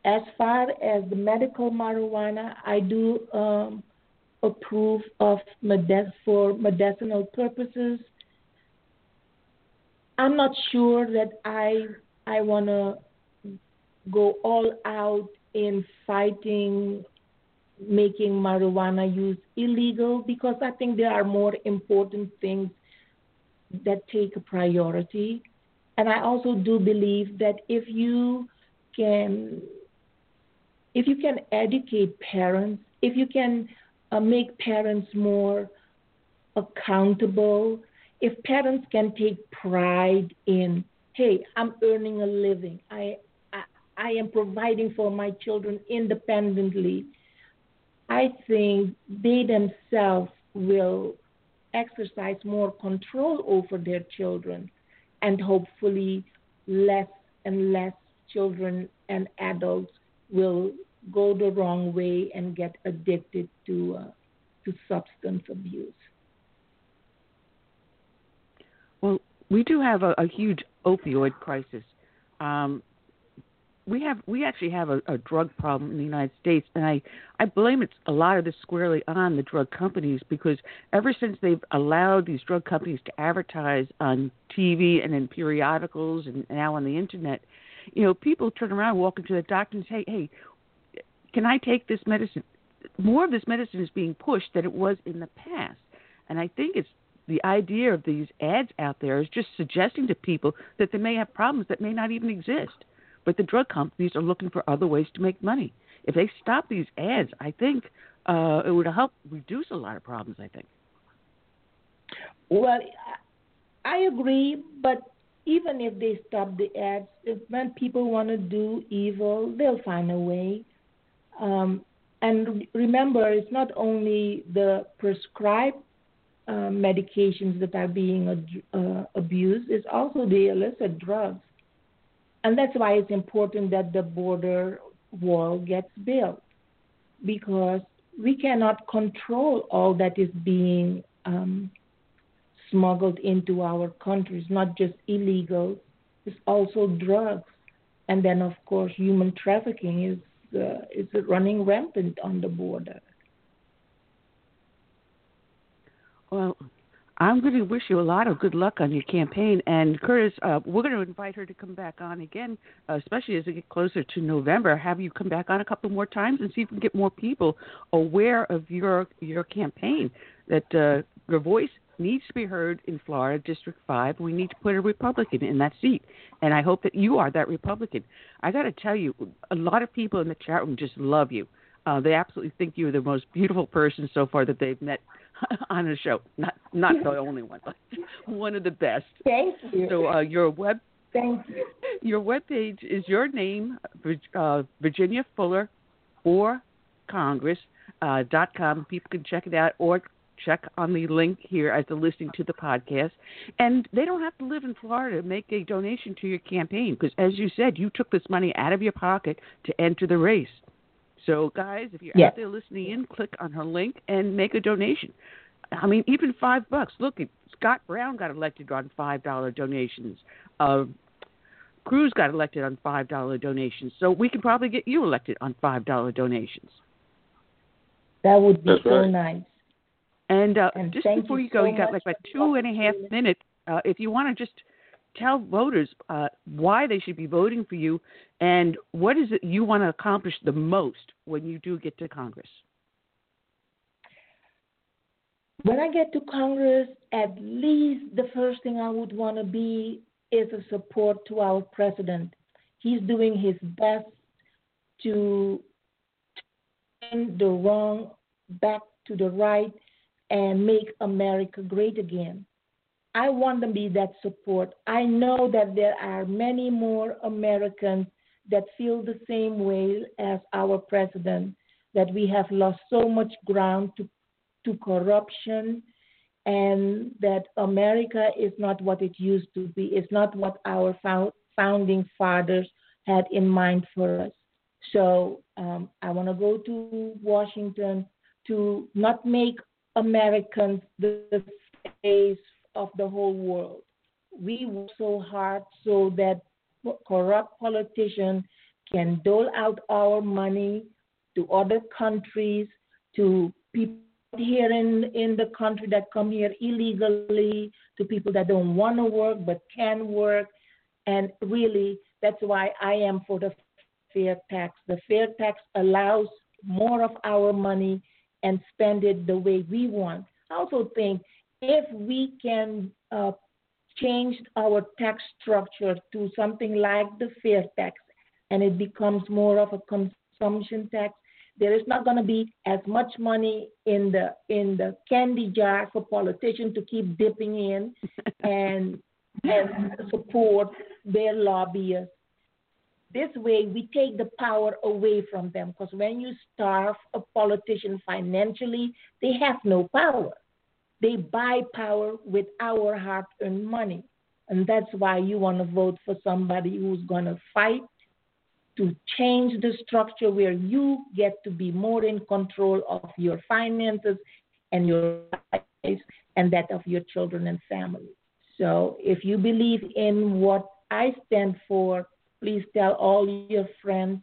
As far as the medical marijuana, I do um, approve of med- for medicinal purposes I'm not sure that I I want to go all out in fighting making marijuana use illegal because I think there are more important things that take a priority. And I also do believe that if you can if you can educate parents, if you can uh, make parents more accountable if parents can take pride in, hey, I'm earning a living, I, I, I am providing for my children independently, I think they themselves will exercise more control over their children and hopefully less and less children and adults will go the wrong way and get addicted to uh, to substance abuse. Well, we do have a, a huge opioid crisis. Um, we have we actually have a, a drug problem in the United States, and I I blame it a lot of this squarely on the drug companies because ever since they've allowed these drug companies to advertise on TV and in periodicals and now on the internet, you know, people turn around, walk into the doctor, and say, "Hey, can I take this medicine?" More of this medicine is being pushed than it was in the past, and I think it's the idea of these ads out there is just suggesting to people that they may have problems that may not even exist. But the drug companies are looking for other ways to make money. If they stop these ads, I think uh, it would help reduce a lot of problems. I think. Well, I agree, but even if they stop the ads, if when people want to do evil, they'll find a way. Um, and remember, it's not only the prescribed uh, medications that are being uh, abused, it's also the illicit drugs. And that's why it's important that the border wall gets built because we cannot control all that is being um, smuggled into our countries, not just illegal, it's also drugs. And then, of course, human trafficking is, uh, is running rampant on the border. Well, I'm going to wish you a lot of good luck on your campaign. And Curtis, uh, we're going to invite her to come back on again, uh, especially as we get closer to November. Have you come back on a couple more times and see if we can get more people aware of your your campaign. That uh, your voice needs to be heard in Florida District Five. We need to put a Republican in that seat, and I hope that you are that Republican. I got to tell you, a lot of people in the chat room just love you. Uh, they absolutely think you're the most beautiful person so far that they've met on a show. Not not the only one, but one of the best. Thank you. So uh, your web Thank you. Your web page is your name, uh, Virginia Fuller, or Congress uh, dot com. People can check it out or check on the link here as they're listening to the podcast. And they don't have to live in Florida to make a donation to your campaign because, as you said, you took this money out of your pocket to enter the race. So, guys, if you're yes. out there listening in, click on her link and make a donation. I mean, even five bucks. Look, Scott Brown got elected on five dollar donations. Uh, Cruz got elected on five dollar donations. So we can probably get you elected on five dollar donations. That would be That's so right. nice. And, uh, and just before you you go, so you got like about two and a half minutes. Uh, if you want to just tell voters uh, why they should be voting for you and what is it you want to accomplish the most when you do get to Congress. When I get to Congress, at least the first thing I would want to be is a support to our president. He's doing his best to turn the wrong back to the right and make America great again. I want to be that support. I know that there are many more Americans that feel the same way as our president, that we have lost so much ground to, to corruption and that America is not what it used to be. It's not what our founding fathers had in mind for us. So um, I want to go to Washington to not make Americans the face of the whole world. We work so hard so that corrupt politicians can dole out our money to other countries, to people here in, in the country that come here illegally, to people that don't want to work but can work. And really, that's why I am for the fair tax. The fair tax allows more of our money and spend it the way we want. I also think if we can uh, change our tax structure to something like the fair tax and it becomes more of a consumption tax, there is not going to be as much money in the in the candy jar for politicians to keep dipping in and and support their lobbyists this way, we take the power away from them because when you starve a politician financially, they have no power. They buy power with our hard earned money. And that's why you want to vote for somebody who's going to fight to change the structure where you get to be more in control of your finances and your lives and that of your children and family. So if you believe in what I stand for, please tell all your friends,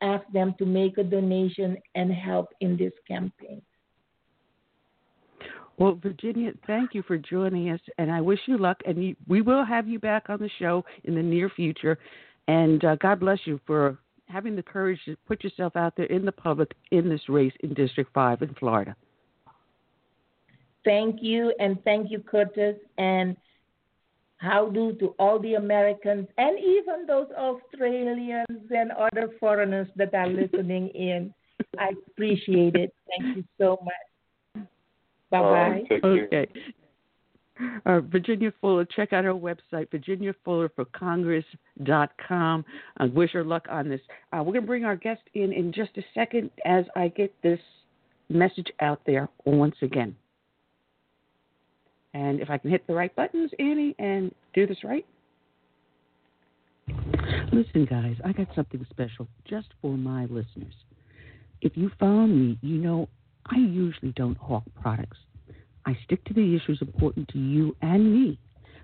ask them to make a donation and help in this campaign. Well, Virginia, thank you for joining us, and I wish you luck. And you, we will have you back on the show in the near future. And uh, God bless you for having the courage to put yourself out there in the public in this race in District 5 in Florida. Thank you, and thank you, Curtis. And how do to all the Americans and even those Australians and other foreigners that are listening in. I appreciate it. Thank you so much. Bye bye. Um, okay. Uh, Virginia Fuller, check out our website, virginiafullerforcongress.com. Uh, wish her luck on this. Uh, we're going to bring our guest in in just a second as I get this message out there once again. And if I can hit the right buttons, Annie, and do this right. Listen, guys, I got something special just for my listeners. If you follow me, you know I usually don't hawk products. I stick to the issues important to you and me,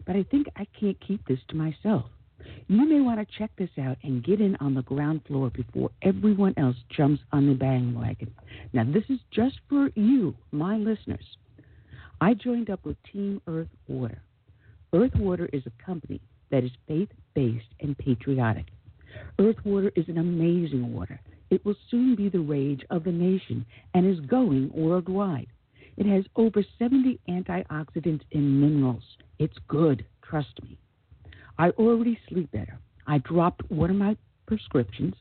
but I think I can't keep this to myself. You may want to check this out and get in on the ground floor before everyone else jumps on the bandwagon. Now, this is just for you, my listeners. I joined up with Team Earth Water. Earth Water is a company that is faith based and patriotic. Earth Water is an amazing water. It will soon be the rage of the nation and is going worldwide. It has over 70 antioxidants and minerals. It's good, trust me. I already sleep better. I dropped one of my prescriptions,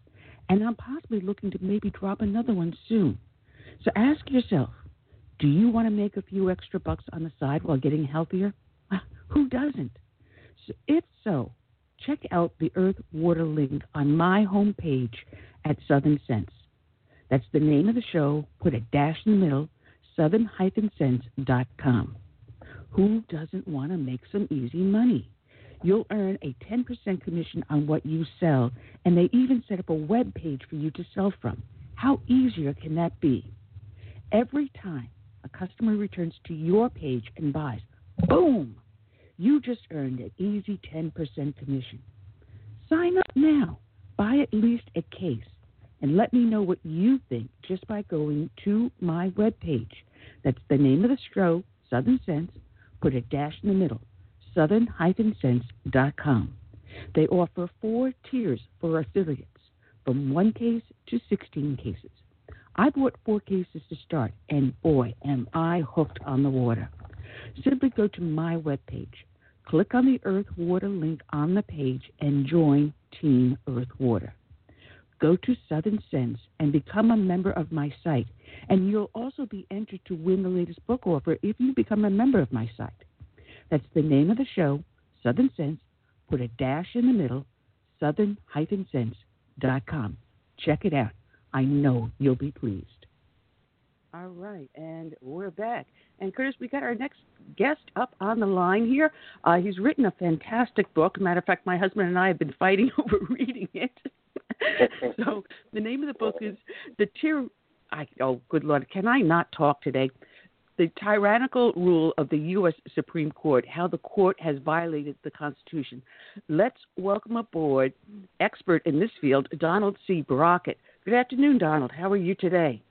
and I'm possibly looking to maybe drop another one soon. So ask yourself do you want to make a few extra bucks on the side while getting healthier? Ah, who doesn't? So if so, check out the Earth Water link on my homepage at Southern Sense. That's the name of the show. Put a dash in the middle, southern-sense.com. Who doesn't want to make some easy money? You'll earn a 10% commission on what you sell, and they even set up a web page for you to sell from. How easier can that be? Every time a customer returns to your page and buys, boom, you just earned an easy 10% commission. Sign up now. Buy at least a case and let me know what you think just by going to my webpage. That's the name of the show, Southern Sense. Put a dash in the middle, southern-sense.com. They offer four tiers for affiliates, from one case to 16 cases. I bought four cases to start, and boy, am I hooked on the water. Simply go to my webpage, click on the Earth Water link on the page, and join Team Earth Water. Go to Southern Sense and become a member of my site, and you'll also be entered to win the latest book offer if you become a member of my site. That's the name of the show, Southern Sense. Put a dash in the middle, southern-sense.com. Check it out. I know you'll be pleased. All right, and we're back. And Curtis, we got our next guest up on the line here. Uh, he's written a fantastic book. Matter of fact, my husband and I have been fighting over reading it. so the name of the book is the Tyr. I, oh, good Lord, can I not talk today? The tyrannical rule of the U.S. Supreme Court, how the court has violated the Constitution. Let's welcome aboard expert in this field, Donald C. Brockett. Good afternoon, Donald. How are you today?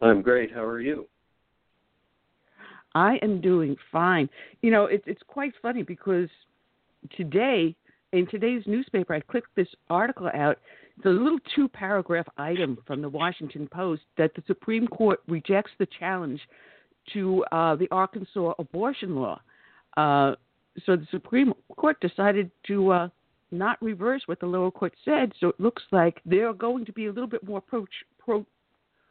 I'm great. How are you? I am doing fine. You know, it's it's quite funny because today in today's newspaper, I clicked this article out. It's a little two paragraph item from the Washington Post that the Supreme Court rejects the challenge to uh, the Arkansas abortion law. Uh, so the Supreme Court decided to uh, not reverse what the lower court said. So it looks like they're going to be a little bit more pro pro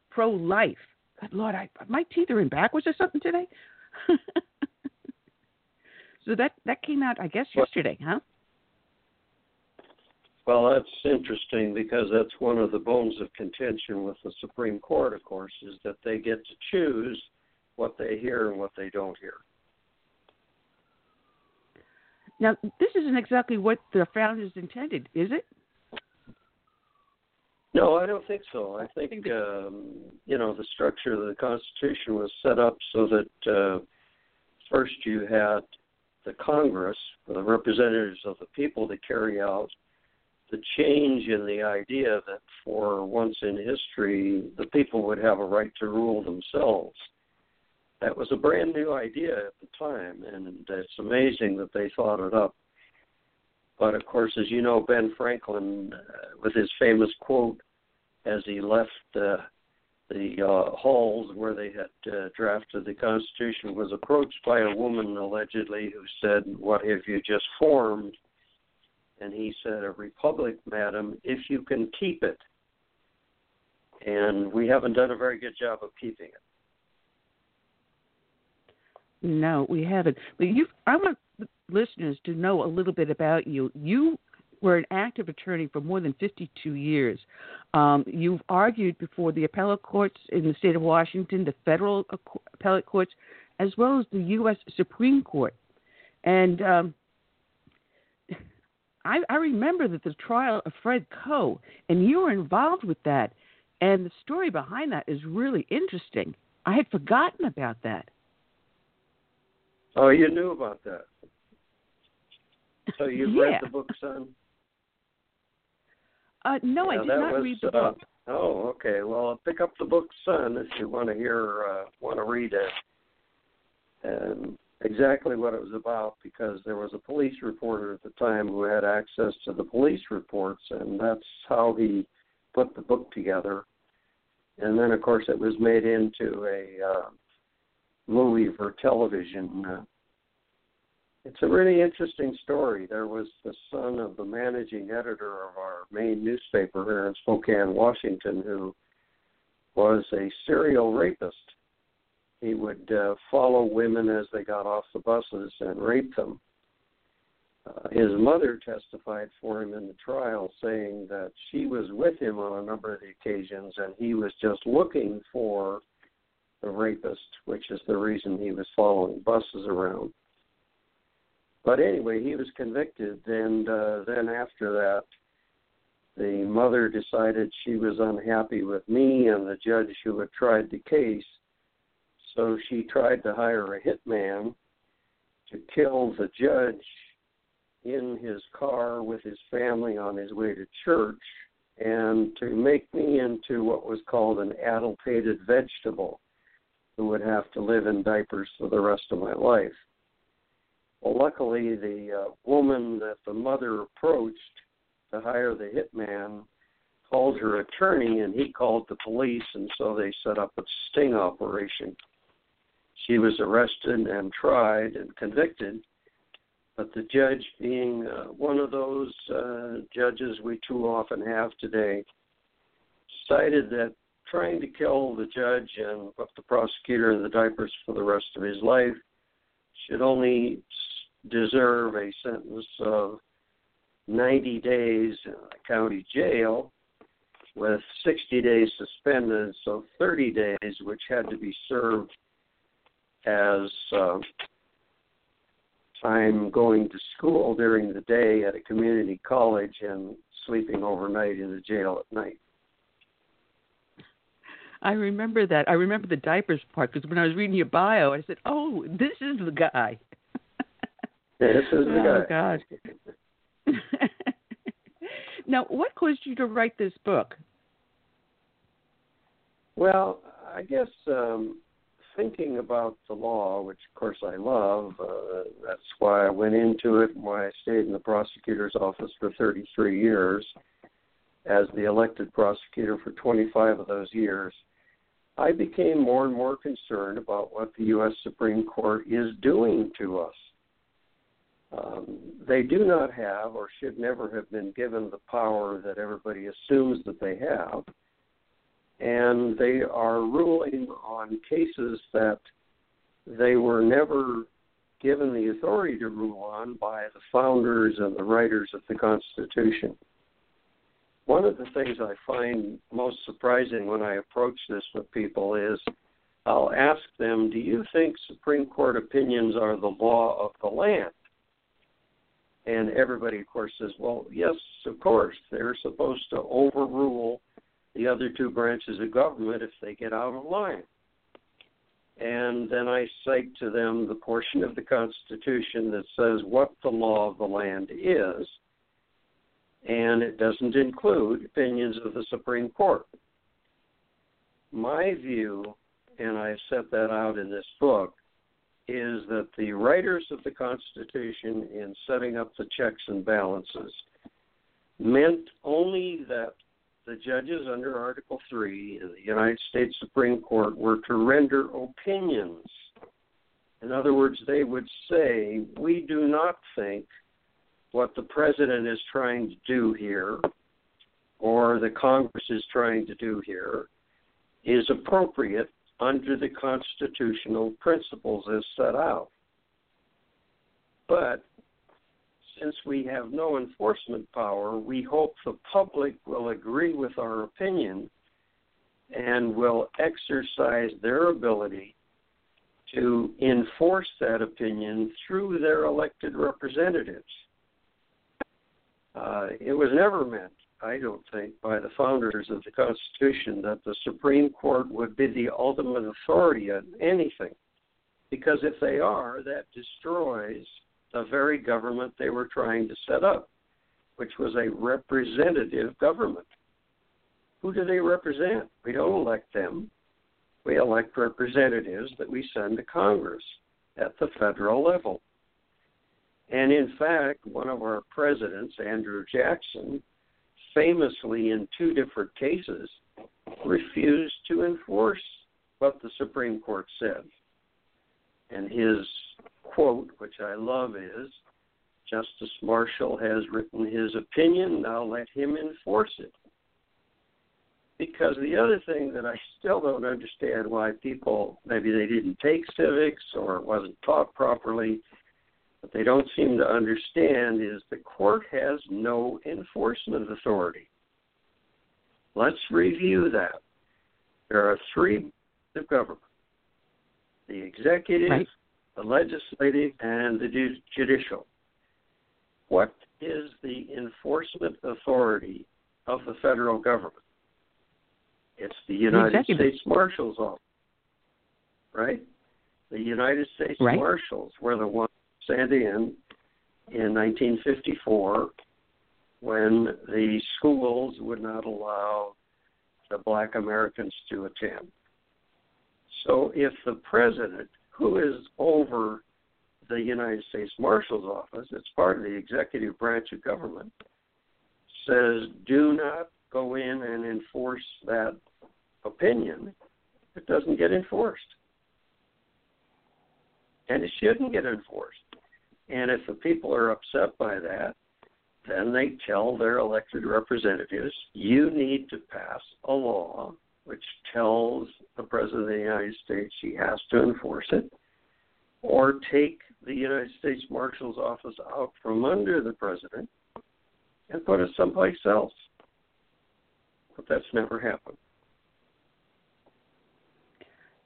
pro life. Good Lord, I, my teeth are in backwards or something today. so that that came out, I guess, yesterday, huh? Well, that's interesting because that's one of the bones of contention with the Supreme Court, of course, is that they get to choose what they hear and what they don't hear. Now, this isn't exactly what the founders intended, is it? No, I don't think so. I think um, you know the structure of the Constitution was set up so that uh, first you had the Congress, the representatives of the people, to carry out the change in the idea that for once in history the people would have a right to rule themselves. That was a brand new idea at the time, and it's amazing that they thought it up. But of course, as you know, Ben Franklin, uh, with his famous quote as he left uh, the uh, halls where they had uh, drafted the Constitution, was approached by a woman allegedly who said, What have you just formed? And he said, A republic, madam, if you can keep it. And we haven't done a very good job of keeping it. No, we haven't. But you, I want listeners to know a little bit about you. You were an active attorney for more than 52 years. Um, you've argued before the appellate courts in the state of Washington, the federal appellate courts, as well as the U.S. Supreme Court. And um, I, I remember that the trial of Fred Coe, and you were involved with that. And the story behind that is really interesting. I had forgotten about that. Oh, you knew about that. So you've yeah. read the book, son? Uh, no, yeah, I did not was, read the uh, book. Oh, okay. Well, pick up the book, son, if you want to hear, uh, want to read it, and exactly what it was about, because there was a police reporter at the time who had access to the police reports, and that's how he put the book together. And then, of course, it was made into a uh, movie for television. It's a really interesting story. There was the son of the managing editor of our main newspaper here in Spokane, Washington, who was a serial rapist. He would uh, follow women as they got off the buses and rape them. Uh, his mother testified for him in the trial, saying that she was with him on a number of the occasions and he was just looking for the rapist, which is the reason he was following buses around. But anyway, he was convicted, and uh, then after that, the mother decided she was unhappy with me and the judge who had tried the case, so she tried to hire a hitman to kill the judge in his car with his family on his way to church and to make me into what was called an addlepated vegetable who would have to live in diapers for the rest of my life. Well, luckily, the uh, woman that the mother approached to hire the hitman called her attorney, and he called the police, and so they set up a sting operation. She was arrested and tried and convicted, but the judge, being uh, one of those uh, judges we too often have today, decided that trying to kill the judge and put the prosecutor in the diapers for the rest of his life should only deserve a sentence of 90 days in a county jail with 60 days suspended, so 30 days, which had to be served as uh, time going to school during the day at a community college and sleeping overnight in the jail at night. I remember that. I remember the diapers part because when I was reading your bio, I said, "Oh, this is the guy." this is the oh, guy. Oh God. now, what caused you to write this book? Well, I guess um, thinking about the law, which of course I love, uh, that's why I went into it and why I stayed in the prosecutor's office for 33 years as the elected prosecutor for 25 of those years. I became more and more concerned about what the U.S. Supreme Court is doing to us. Um, they do not have, or should never have been given, the power that everybody assumes that they have. And they are ruling on cases that they were never given the authority to rule on by the founders and the writers of the Constitution. One of the things I find most surprising when I approach this with people is I'll ask them, Do you think Supreme Court opinions are the law of the land? And everybody, of course, says, Well, yes, of course. They're supposed to overrule the other two branches of government if they get out of line. And then I cite to them the portion of the Constitution that says what the law of the land is and it doesn't include opinions of the Supreme Court. My view, and I've set that out in this book, is that the writers of the Constitution, in setting up the checks and balances, meant only that the judges under Article 3 in the United States Supreme Court were to render opinions. In other words, they would say, We do not think what the president is trying to do here or the Congress is trying to do here is appropriate under the constitutional principles as set out. But since we have no enforcement power, we hope the public will agree with our opinion and will exercise their ability to enforce that opinion through their elected representatives. Uh, it was never meant, I don't think, by the founders of the Constitution that the Supreme Court would be the ultimate authority on anything. Because if they are, that destroys the very government they were trying to set up, which was a representative government. Who do they represent? We don't elect them. We elect representatives that we send to Congress at the federal level. And in fact, one of our presidents, Andrew Jackson, famously in two different cases refused to enforce what the Supreme Court said. And his quote, which I love, is Justice Marshall has written his opinion, now let him enforce it. Because the other thing that I still don't understand why people maybe they didn't take civics or it wasn't taught properly but they don't seem to understand is the court has no enforcement authority. Let's review that. There are three of government the executive, right. The legislative, and the judicial. What is the enforcement authority of the federal government? It's the United States Marshal's Office, right? The United States right. Marshals were the ones sent in in 1954 when the schools would not allow the black Americans to attend. So if the president, who is over the United States Marshal's Office, it's part of the executive branch of government, says do not go in and enforce that opinion, it doesn't get enforced. And it shouldn't get enforced. And if the people are upset by that, then they tell their elected representatives, you need to pass a law which tells the President of the United States he has to enforce it, or take the United States Marshal's office out from under the President and put it someplace else. But that's never happened.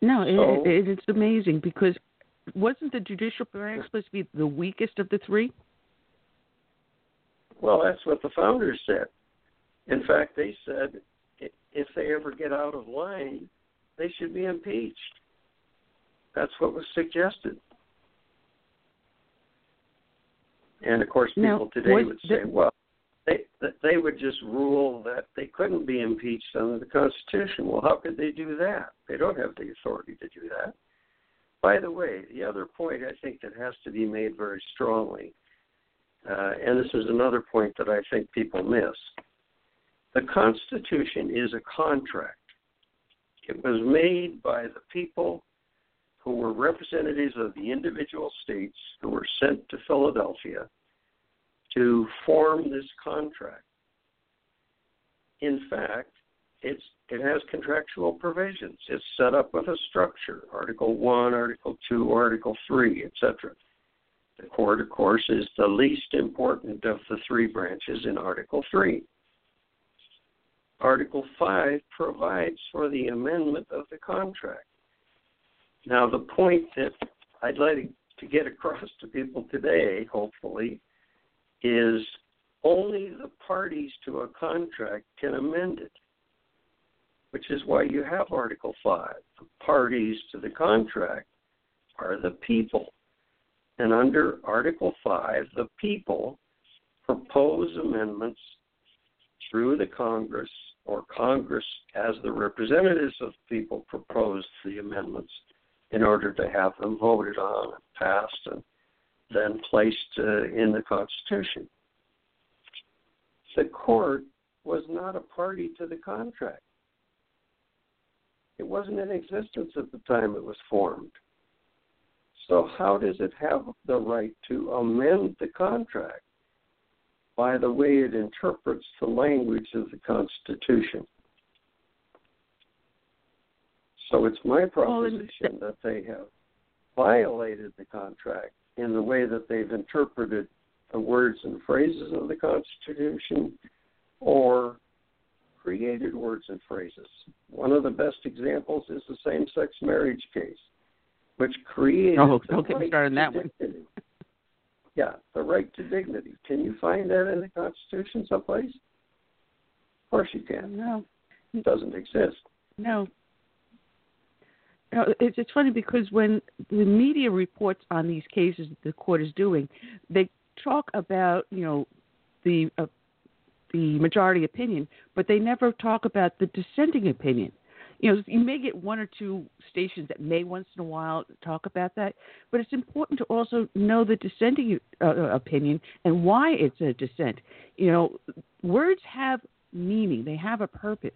No, so, it, it, it's amazing because wasn't the judicial branch supposed to be the weakest of the three? Well, that's what the founders said. In fact, they said if they ever get out of line, they should be impeached. That's what was suggested. And of course, people now, today would say, the, well, they they would just rule that they couldn't be impeached under the Constitution. Well, how could they do that? They don't have the authority to do that. By the way, the other point I think that has to be made very strongly, uh, and this is another point that I think people miss. The Constitution is a contract. It was made by the people who were representatives of the individual states who were sent to Philadelphia to form this contract. In fact, it's it has contractual provisions. It's set up with a structure, Article 1, Article 2, Article 3, etc. The court, of course, is the least important of the three branches in Article 3. Article 5 provides for the amendment of the contract. Now, the point that I'd like to get across to people today, hopefully, is only the parties to a contract can amend it which is why you have Article 5. The parties to the contract are the people. And under Article 5, the people propose amendments through the Congress, or Congress, as the representatives of people, proposed the amendments in order to have them voted on and passed and then placed uh, in the Constitution. The court was not a party to the contract. It wasn't in existence at the time it was formed. So, how does it have the right to amend the contract by the way it interprets the language of the Constitution? So it's my proposition that they have violated the contract in the way that they've interpreted the words and phrases of the Constitution or created words and phrases. One of the best examples is the same sex marriage case, which created. Oh, don't get me started on that one. Yeah, the right to dignity. Can you find that in the Constitution someplace? Of course you can. No, It doesn't exist. no. No, it's it's funny because when the media reports on these cases that the court is doing, they talk about you know the uh, the majority opinion, but they never talk about the dissenting opinion. You know, you may get one or two stations that may once in a while talk about that, but it's important to also know the dissenting uh, opinion and why it's a dissent. You know, words have meaning; they have a purpose.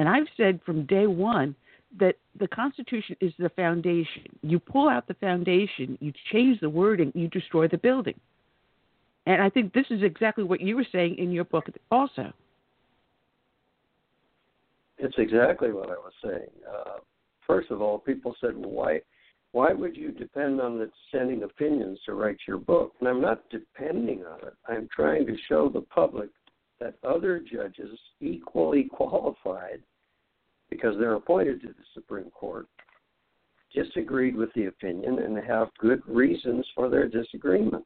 And I've said from day one that the Constitution is the foundation. You pull out the foundation, you change the wording, you destroy the building. And I think this is exactly what you were saying in your book also. It's exactly what I was saying. Uh, first of all, people said, well, "Why, why would you depend on the dissenting opinions to write your book?" And I'm not depending on it. I'm trying to show the public that other judges, equally qualified, because they're appointed to the Supreme Court, disagreed with the opinion and have good reasons for their disagreement.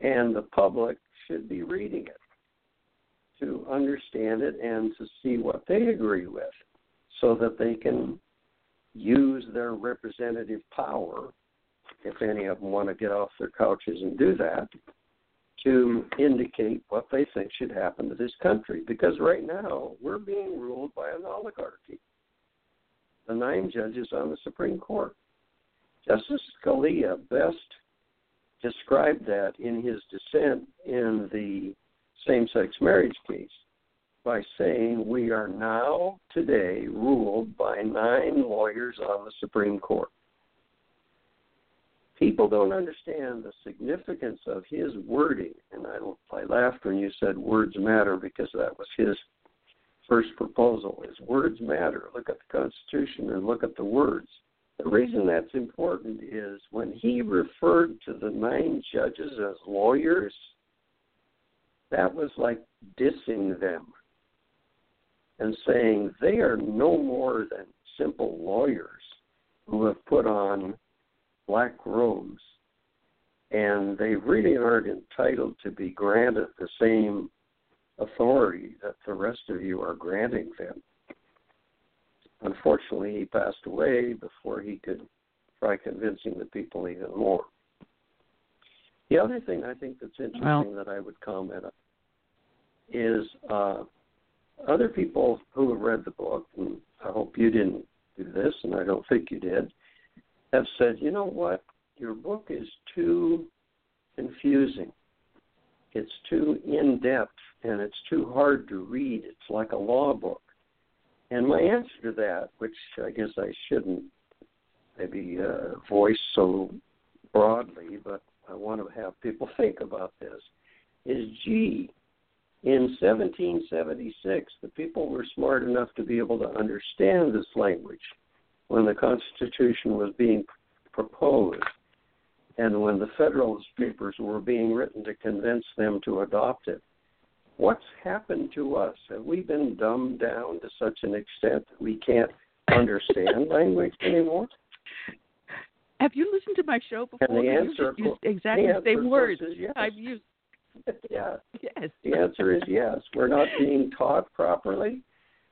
And the public should be reading it to understand it and to see what they agree with so that they can use their representative power, if any of them want to get off their couches and do that, to indicate what they think should happen to this country. Because right now, we're being ruled by an oligarchy. The nine judges on the Supreme Court. Justice Scalia best described that in his dissent in the same sex marriage case by saying we are now today ruled by nine lawyers on the Supreme Court. People don't understand the significance of his wording, and I, I laughed when you said words matter because that was his first proposal. Is words matter? Look at the Constitution and look at the words. The reason that's important is when he referred to the nine judges as lawyers, that was like dissing them and saying they are no more than simple lawyers who have put on black robes and they really aren't entitled to be granted the same authority that the rest of you are granting them. Unfortunately, he passed away before he could try convincing the people even more. The other thing I think that's interesting Well- that I would comment on is uh, other people who have read the book, and I hope you didn't do this, and I don't think you did, have said, you know what, your book is too confusing. It's too in depth and it's too hard to read. It's like a law book. And my answer to that, which I guess I shouldn't maybe uh, voice so broadly, but I want to have people think about this, is gee, in 1776, the people were smart enough to be able to understand this language when the Constitution was being proposed and when the Federalist Papers were being written to convince them to adopt it. What's happened to us? Have we been dumbed down to such an extent that we can't understand language anymore? Have you listened to my show before? And the You answer, used exactly the answer, same words yes. I've used. yeah. Yes. The answer is yes. We're not being taught properly.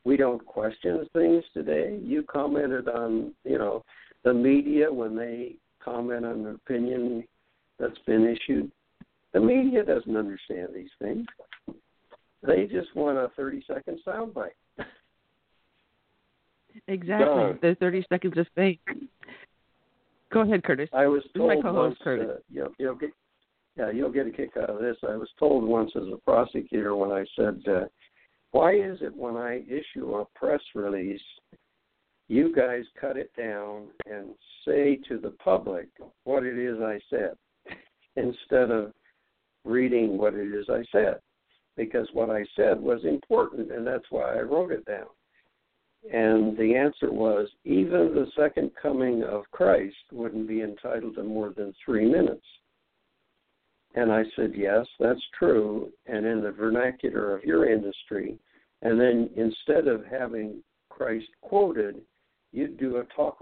We don't question things today. You commented on, you know, the media when they comment on an opinion that's been issued. The media doesn't understand these things. They just want a 30 second soundbite. Exactly. John. The 30 seconds of fame. Go ahead, Curtis. I was This is my co-host, once, Curtis. uh, you'll, you'll get, yeah, you'll get a kick out of this. I was told once as a prosecutor when I said, uh, "Why is it when I issue a press release, you guys cut it down and say to the public what it is I said, instead of reading what it is I said? Because what I said was important, and that's why I wrote it down." And the answer was even the second coming of Christ wouldn't be entitled to more than three minutes. And I said, Yes, that's true. And in the vernacular of your industry, and then instead of having Christ quoted, you'd do a talk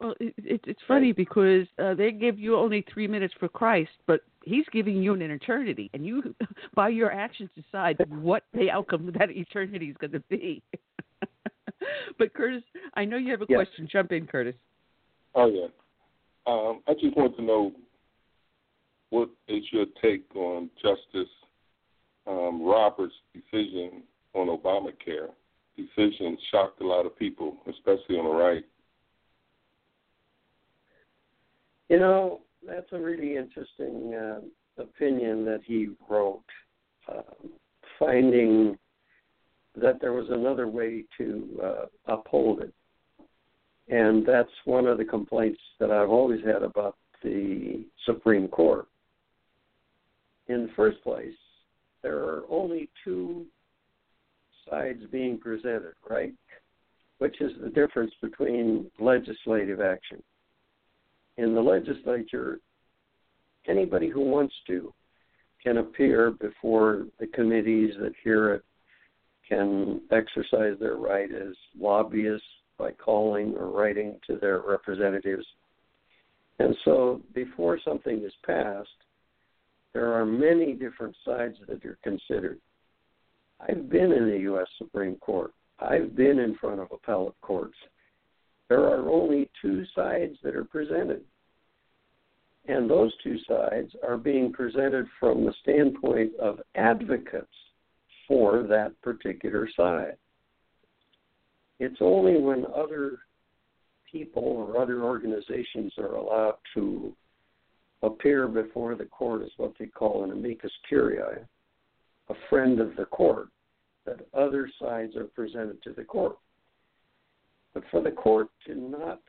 Well, it, it, it's funny because uh, they give you only three minutes for Christ, but He's giving you an eternity, and you, by your actions, decide what the outcome of that eternity is going to be. but Curtis, I know you have a yes. question. Jump in, Curtis. Oh yeah, um, I just want to know what is your take on Justice um, Roberts' decision on Obamacare? Decision shocked a lot of people, especially on the right. You know, that's a really interesting uh, opinion that he wrote, uh, finding that there was another way to uh, uphold it. And that's one of the complaints that I've always had about the Supreme Court. In the first place, there are only two sides being presented, right? Which is the difference between legislative action in the legislature, anybody who wants to can appear before the committees that hear it, can exercise their right as lobbyists by calling or writing to their representatives. And so before something is passed, there are many different sides that are considered. I've been in the U.S. Supreme Court. I've been in front of appellate courts. There are only two sides that are presented. And those two sides are being presented from the standpoint of advocates for that particular side. It's only when other people or other organizations are allowed to appear before the court as what they call an amicus curiae, a friend of the court, that other sides are presented to the court. But for the court to not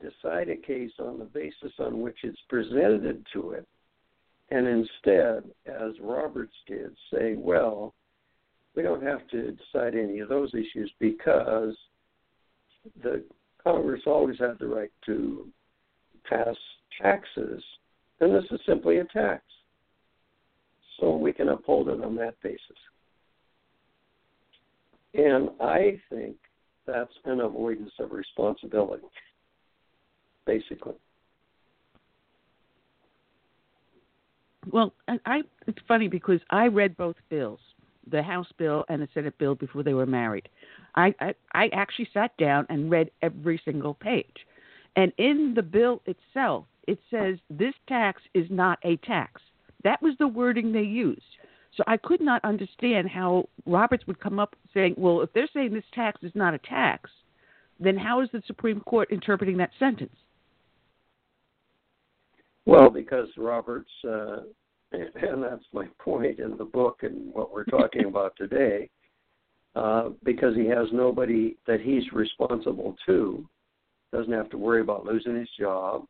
decide a case on the basis on which it's presented to it, and instead, as Roberts did, say, well, we don't have to decide any of those issues because the Congress always had the right to pass taxes, and this is simply a tax. So we can uphold it on that basis. And I think that's an avoidance of responsibility basically. Well, I, it's funny because I read both bills, the House bill and the Senate bill, before they were married. I, I I actually sat down and read every single page, and in the bill itself, it says this tax is not a tax. That was the wording they used. So I could not understand how Roberts would come up saying, well, if they're saying this tax is not a tax, then how is the Supreme Court interpreting that sentence? Well, because Roberts, uh, and that's my point in the book and what we're talking about today, uh, because he has nobody that he's responsible to, doesn't have to worry about losing his job,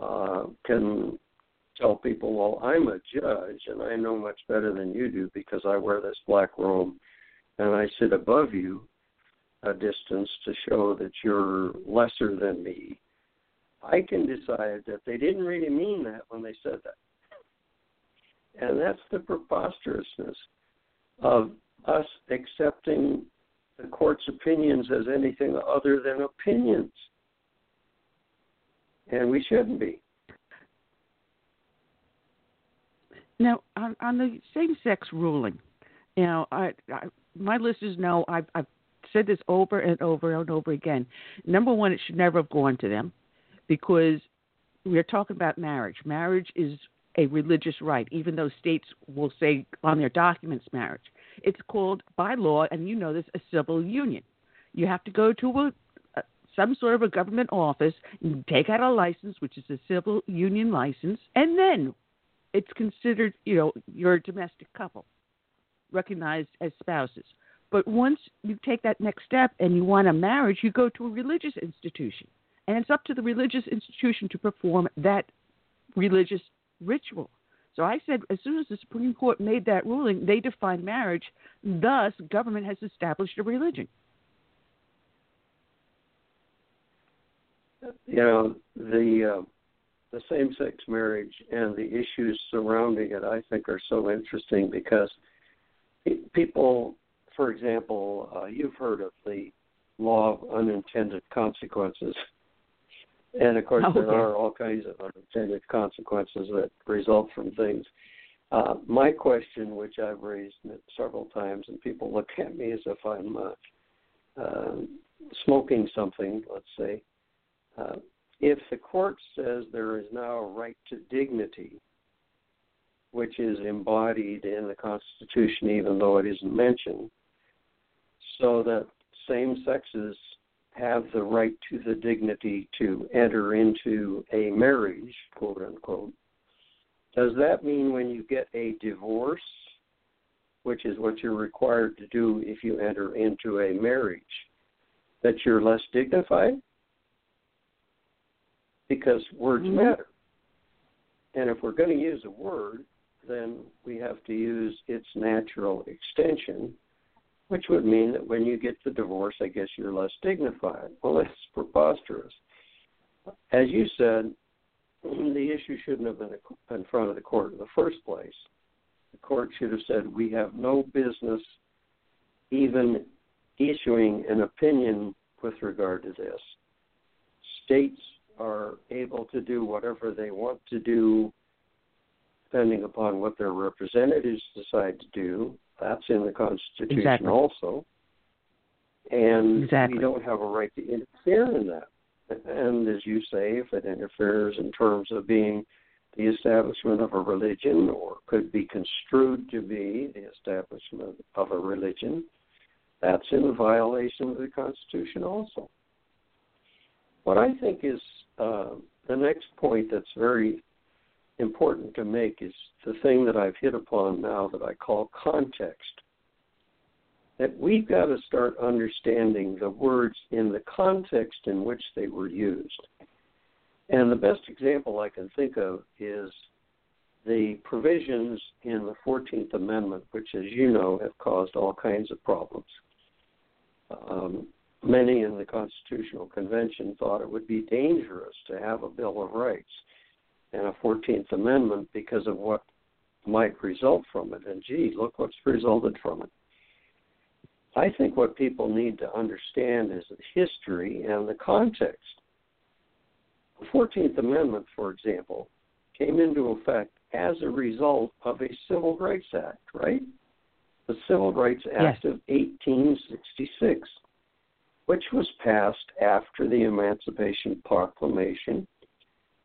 uh, can tell people, well, I'm a judge and I know much better than you do because I wear this black robe and I sit above you a distance to show that you're lesser than me I can decide that they didn't really mean that when they said that. And that's the preposterousness of us accepting the court's opinions as anything other than opinions. And we shouldn't be. Now, on, on the same-sex ruling, you know, I, I, my listeners know I've, I've said this over and over and over again. Number one, it should never have gone to them because we're talking about marriage. Marriage is a religious right, even though states will say on their documents marriage. It's called by law, and you know this, a civil union. You have to go to a, some sort of a government office and take out a license, which is a civil union license, and then it's considered, you know, you're a domestic couple, recognized as spouses. But once you take that next step and you want a marriage, you go to a religious institution and it's up to the religious institution to perform that religious ritual. So I said, as soon as the Supreme Court made that ruling, they defined marriage. Thus, government has established a religion. You know the uh, the same-sex marriage and the issues surrounding it, I think, are so interesting because people, for example, uh, you've heard of the law of unintended consequences. And of course, oh, there are all kinds of unintended consequences that result from things. Uh, my question, which I've raised several times, and people look at me as if I'm uh, uh, smoking something, let's say. Uh, if the court says there is now a right to dignity, which is embodied in the Constitution, even though it isn't mentioned, so that same sexes have the right to the dignity to enter into a marriage, quote unquote. Does that mean when you get a divorce, which is what you're required to do if you enter into a marriage, that you're less dignified? Because words mm-hmm. matter. And if we're going to use a word, then we have to use its natural extension which would mean that when you get the divorce, I guess you're less dignified. Well, that's preposterous. As you said, the issue shouldn't have been in front of the court in the first place. The court should have said, we have no business even issuing an opinion with regard to this. States are able to do whatever they want to do depending upon what their representatives decide to do. That's in the Constitution exactly. also. And exactly. we don't have a right to interfere in that. And as you say, if it interferes in terms of being the establishment of a religion or could be construed to be the establishment of a religion, that's in violation of the Constitution also. What I think is uh, the next point that's very important to make is the thing that I've hit upon now that I call context. That we've got to start understanding the words in the context in which they were used. And the best example I can think of is the provisions in the 14th Amendment, which, as you know, have caused all kinds of problems. Um, many in the Constitutional Convention thought it would be dangerous to have a Bill of Rights and a 14th Amendment because of what might result from it. And gee, look what's resulted from it. I think what people need to understand is the history and the context. The 14th Amendment, for example, came into effect as a result of a Civil Rights Act, right? The Civil Rights Act yes. of 1866, which was passed after the Emancipation Proclamation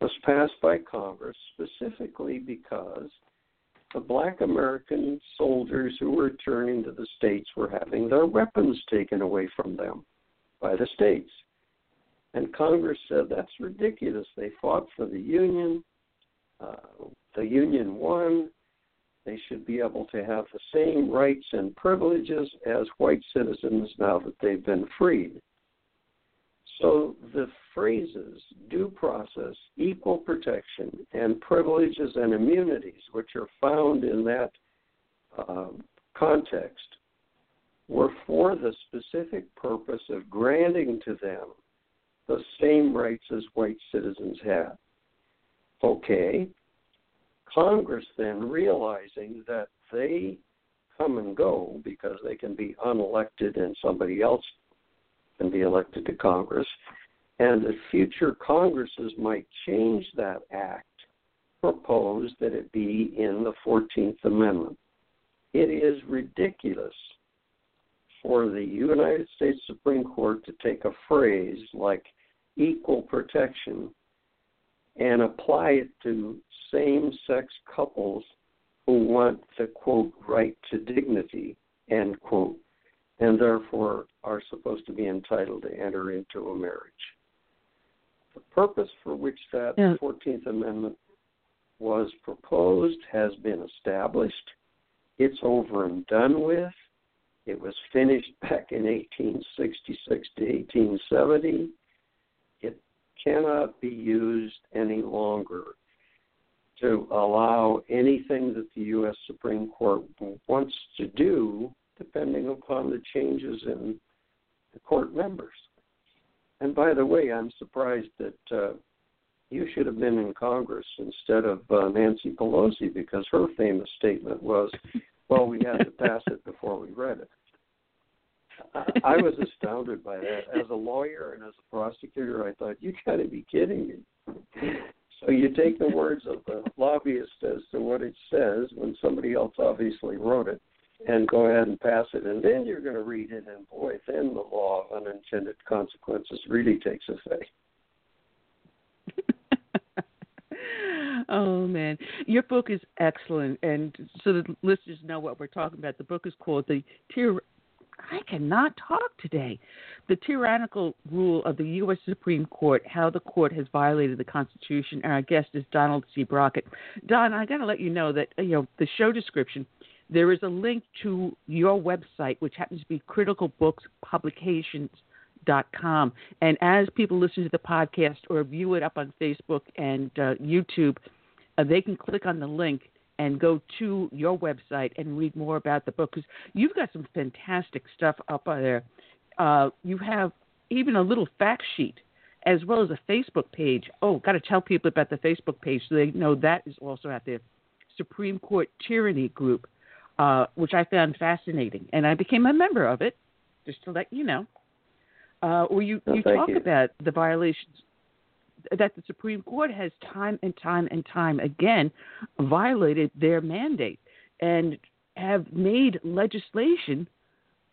was passed by Congress specifically because the black American soldiers who were returning to the states were having their weapons taken away from them by the states. And Congress said that's ridiculous. They fought for the Union. Uh, the Union won. They should be able to have the same rights and privileges as white citizens now that they've been freed. So the phrases due process, equal protection, and privileges and immunities, which are found in that um, context, were for the specific purpose of granting to them the same rights as white citizens had. Okay. Congress then realizing that they come and go because they can be unelected and somebody else and be elected to Congress, and that future Congresses might change that act, propose that it be in the 14th Amendment. It is ridiculous for the United States Supreme Court to take a phrase like equal protection and apply it to same sex couples who want the quote right to dignity end quote and therefore are supposed to be entitled to enter into a marriage. The purpose for which that yeah. 14th Amendment was proposed has been established. It's over and done with. It was finished back in 1866 to 1870. It cannot be used any longer to allow anything that the U.S. Supreme Court wants to do, depending upon the changes in the court members. And by the way, I'm surprised that uh, you should have been in Congress instead of uh, Nancy Pelosi because her famous statement was, well, we had to pass it before we read it. I was astounded by that. As a lawyer and as a prosecutor, I thought, you got to be kidding me. So you take the words of the lobbyist as to what it says when somebody else obviously wrote it and go ahead and pass it. And then you're going to read it, and boy, then the law of unintended consequences really takes effect. oh man, your book is excellent, and so the listeners know what we're talking about. The book is called "The Tyr- I cannot talk today. The tyrannical rule of the U.S. Supreme Court, how the court has violated the Constitution. Our guest is Donald C. Brockett. Don, I got to let you know that you know the show description. There is a link to your website, which happens to be criticalbookspublications.com. And as people listen to the podcast or view it up on Facebook and uh, YouTube, uh, they can click on the link and go to your website and read more about the book because you've got some fantastic stuff up there. Uh, you have even a little fact sheet as well as a Facebook page. Oh, got to tell people about the Facebook page so they know that is also at the Supreme Court Tyranny Group, uh, which I found fascinating, and I became a member of it. Just to let you know, uh, where you well, you talk you. about the violations that the Supreme Court has time and time and time again violated their mandate and have made legislation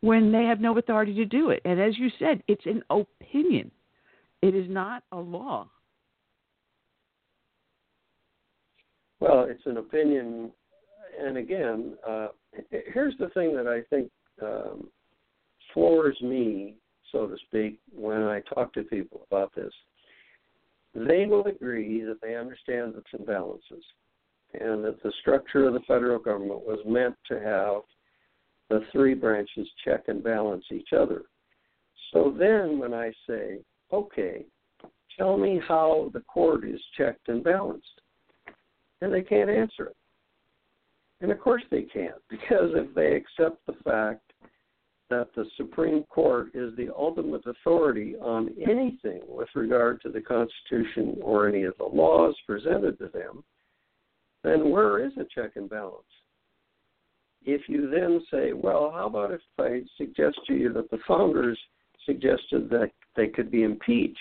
when they have no authority to do it. And as you said, it's an opinion, it is not a law. Well, it's an opinion. And again, uh, here's the thing that I think um, floors me, so to speak, when I talk to people about this they will agree that they understand the imbalances and that the structure of the federal government was meant to have the three branches check and balance each other. So then when I say, okay, tell me how the court is checked and balanced, and they can't answer it. And of course they can't, because if they accept the fact that the Supreme Court is the ultimate authority on anything with regard to the Constitution or any of the laws presented to them, then where is a check and balance? If you then say, well, how about if I suggest to you that the founders suggested that they could be impeached?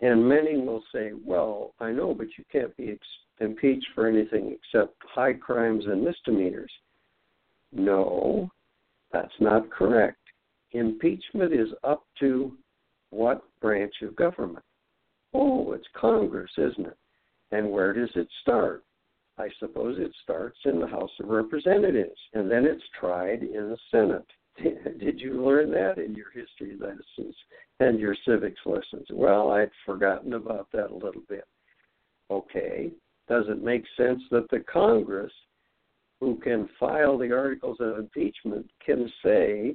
And many will say, well, I know, but you can't be impeached for anything except high crimes and misdemeanors. No, that's not correct. Impeachment is up to what branch of government? Oh, it's Congress, isn't it? And where does it start? I suppose it starts in the House of Representatives, and then it's tried in the Senate. Did you learn that in your history lessons and your civics lessons? Well, I'd forgotten about that a little bit. Okay, does it make sense that the Congress who can file the articles of impeachment can say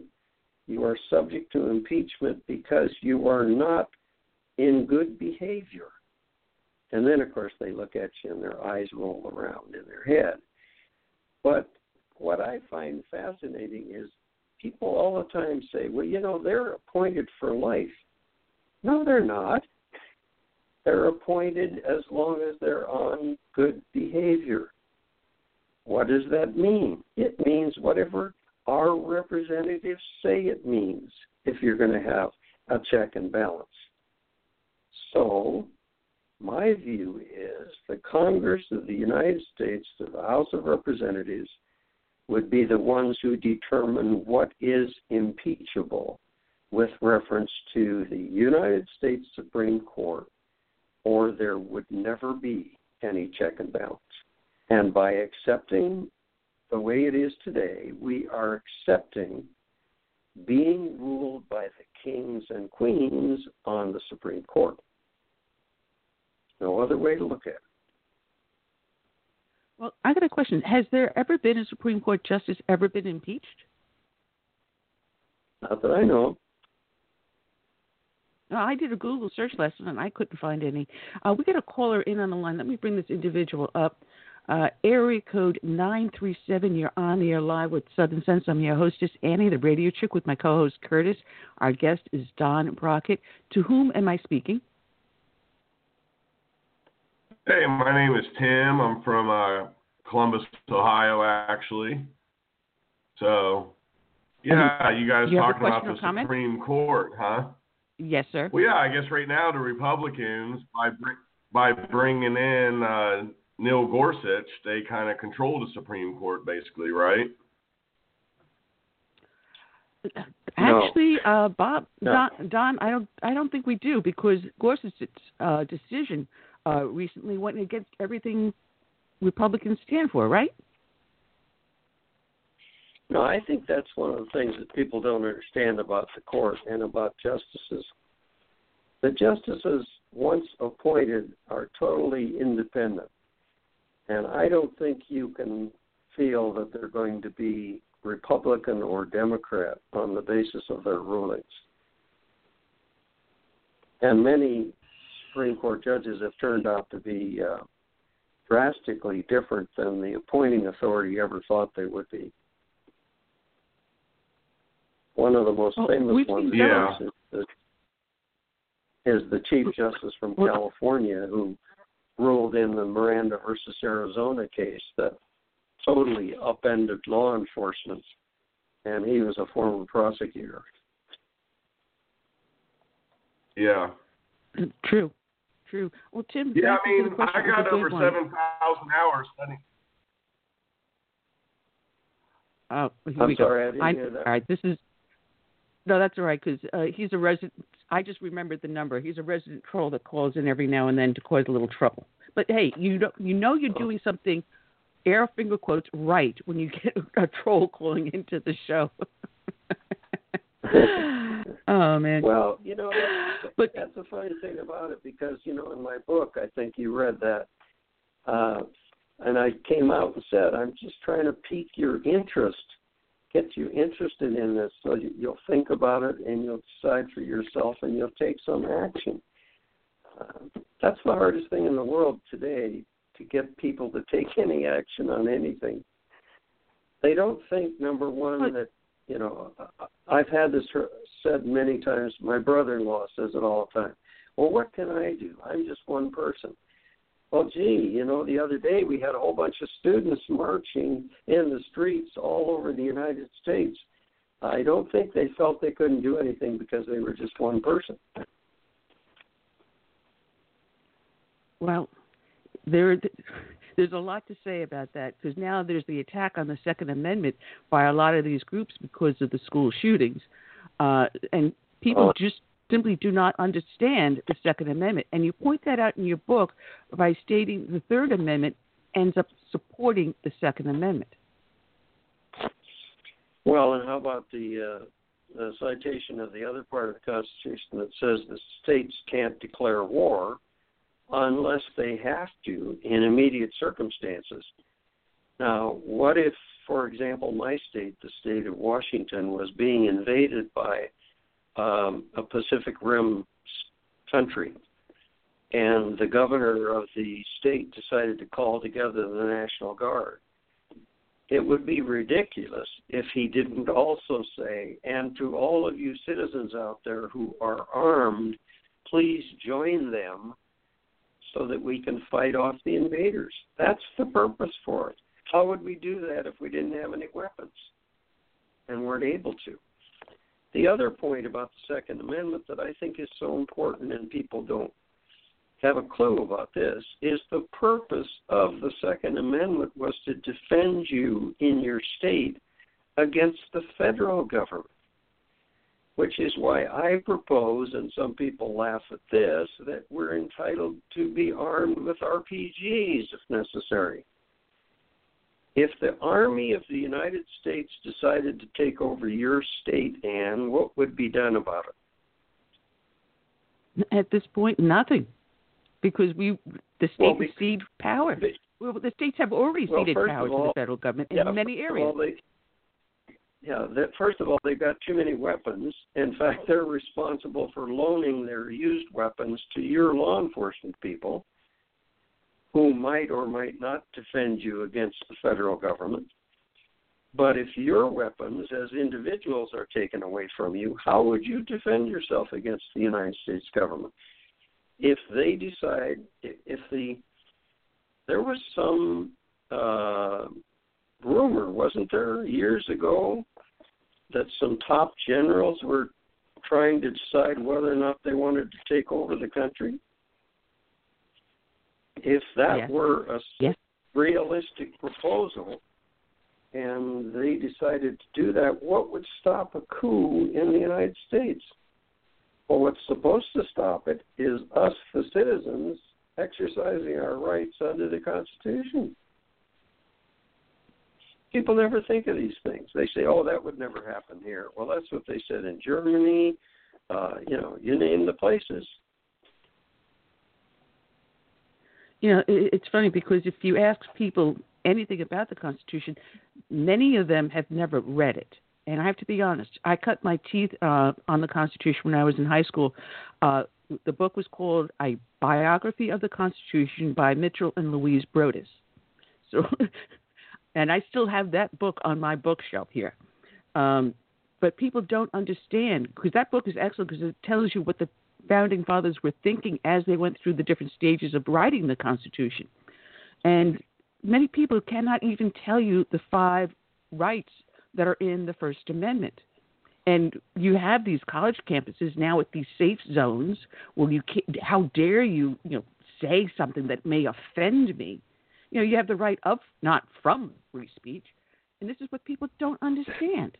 you are subject to impeachment because you are not in good behavior. And then, of course, they look at you and their eyes roll around in their head. But what I find fascinating is people all the time say, well, you know, they're appointed for life. No, they're not. They're appointed as long as they're on good behavior. What does that mean? It means whatever our representatives say it means if you're going to have a check and balance. So, my view is the Congress of the United States, the House of Representatives, would be the ones who determine what is impeachable with reference to the United States Supreme Court, or there would never be any check and balance. And by accepting the way it is today, we are accepting being ruled by the kings and queens on the Supreme Court. No other way to look at it. Well, I got a question. Has there ever been a Supreme Court justice ever been impeached? Not that I know. I did a Google search last night and I couldn't find any. Uh, we got a caller in on the line. Let me bring this individual up. Uh, area code 937. You're on the air live with Southern Sense. I'm your hostess, Annie, the radio chick, with my co host, Curtis. Our guest is Don Brockett. To whom am I speaking? Hey, my name is Tim. I'm from uh, Columbus, Ohio, actually. So, yeah, you guys you talking about the comment? Supreme Court, huh? Yes, sir. Well, yeah, I guess right now the Republicans, by by bringing in uh, Neil Gorsuch, they kind of control the Supreme Court, basically, right? Actually, no. uh, Bob, no. Don, Don, I don't, I don't think we do because Gorsuch's uh, decision uh, recently went against everything Republicans stand for, right? No, I think that's one of the things that people don't understand about the court and about justices. The justices, once appointed, are totally independent. And I don't think you can feel that they're going to be Republican or Democrat on the basis of their rulings. And many Supreme Court judges have turned out to be uh, drastically different than the appointing authority ever thought they would be. One of the most well, famous ones yeah. is, the, is the Chief Justice from California who ruled in the Miranda versus Arizona case that totally upended law enforcement, and he was a former prosecutor. Yeah. True. True. Well, Tim. Yeah, I mean, I got over seven thousand hours studying. Oh, here I'm we sorry, go. I didn't I, hear that. All right, this is no, that's all right because uh, he's a resident. I just remembered the number. He's a resident troll that calls in every now and then to cause a little trouble. But hey, you don't, you know you're doing something, air finger quotes, right when you get a troll calling into the show. oh man. Well, you know, that's, but that's the funny thing about it because you know in my book, I think you read that, uh, and I came out and said I'm just trying to pique your interest get you interested in this so you, you'll think about it and you'll decide for yourself and you'll take some action. Uh, that's the hardest thing in the world today to get people to take any action on anything. They don't think, number one, that, you know, I've had this said many times. My brother in law says it all the time. Well, what can I do? I'm just one person. Well, gee, you know, the other day we had a whole bunch of students marching in the streets all over the United States. I don't think they felt they couldn't do anything because they were just one person. Well, there, there's a lot to say about that because now there's the attack on the Second Amendment by a lot of these groups because of the school shootings, uh, and people oh. just simply do not understand the Second Amendment. And you point that out in your book by stating the Third Amendment ends up supporting the Second Amendment. Well, and how about the, uh, the citation of the other part of the Constitution that says the states can't declare war unless they have to in immediate circumstances? Now, what if, for example, my state, the state of Washington, was being invaded by um, a Pacific Rim country. And the governor of the state decided to call together the National Guard. It would be ridiculous if he didn't also say, and to all of you citizens out there who are armed, please join them so that we can fight off the invaders. That's the purpose for it. How would we do that if we didn't have any weapons and weren't able to? The other point about the Second Amendment that I think is so important and people don't have a clue about this is the purpose of the Second Amendment was to defend you in your state against the federal government. Which is why I propose, and some people laugh at this, that we're entitled to be armed with RPGs if necessary. If the Army of the United States decided to take over your state, Anne, what would be done about it? At this point, nothing, because we the states well, cede power. They, well, the states have already well, ceded power all, to the federal government in yeah, many areas. They, yeah. That first of all, they've got too many weapons. In fact, they're responsible for loaning their used weapons to your law enforcement people, who might or might not defend you against the federal government. But if your weapons as individuals are taken away from you, how would you defend yourself against the United States government? If they decide, if the, there was some uh, rumor, wasn't there, years ago, that some top generals were trying to decide whether or not they wanted to take over the country? If that yes. were a yes. realistic proposal, and they decided to do that, what would stop a coup in the United States? Well, what's supposed to stop it is us, the citizens, exercising our rights under the Constitution. People never think of these things. They say, "Oh, that would never happen here." Well, that's what they said in Germany. Uh, you know, you name the places. You know, it's funny because if you ask people anything about the Constitution, many of them have never read it. And I have to be honest, I cut my teeth uh, on the Constitution when I was in high school. Uh, the book was called A Biography of the Constitution by Mitchell and Louise Broadus. So, and I still have that book on my bookshelf here. Um, but people don't understand because that book is excellent because it tells you what the founding fathers were thinking as they went through the different stages of writing the Constitution. And many people cannot even tell you the five rights that are in the First Amendment. And you have these college campuses now with these safe zones where you can't, how dare you, you know, say something that may offend me. You know, you have the right of, not from free speech. And this is what people don't understand.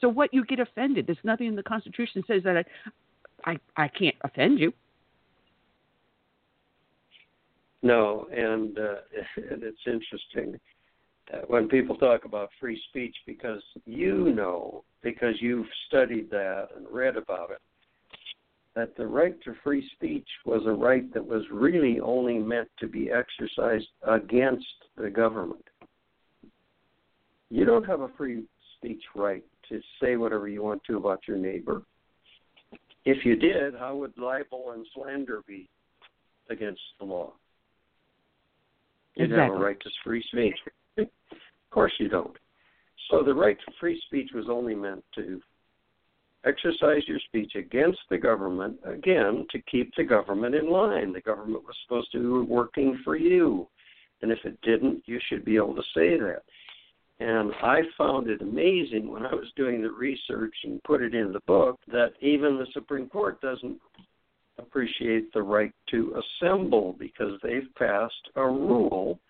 So what you get offended, there's nothing in the Constitution that says that I, I, I can't offend you. No, and, uh, and it's interesting when people talk about free speech because you know, because you've studied that and read about it, that the right to free speech was a right that was really only meant to be exercised against the government. You don't have a free speech right to say whatever you want to about your neighbor. If you did, how would libel and slander be against the law? You'd exactly. have a right to free speech. of course you don't. So the right to free speech was only meant to exercise your speech against the government, again, to keep the government in line. The government was supposed to be working for you. And if it didn't, you should be able to say that. And I found it amazing when I was doing the research and put it in the book that even the Supreme Court doesn't appreciate the right to assemble because they've passed a rule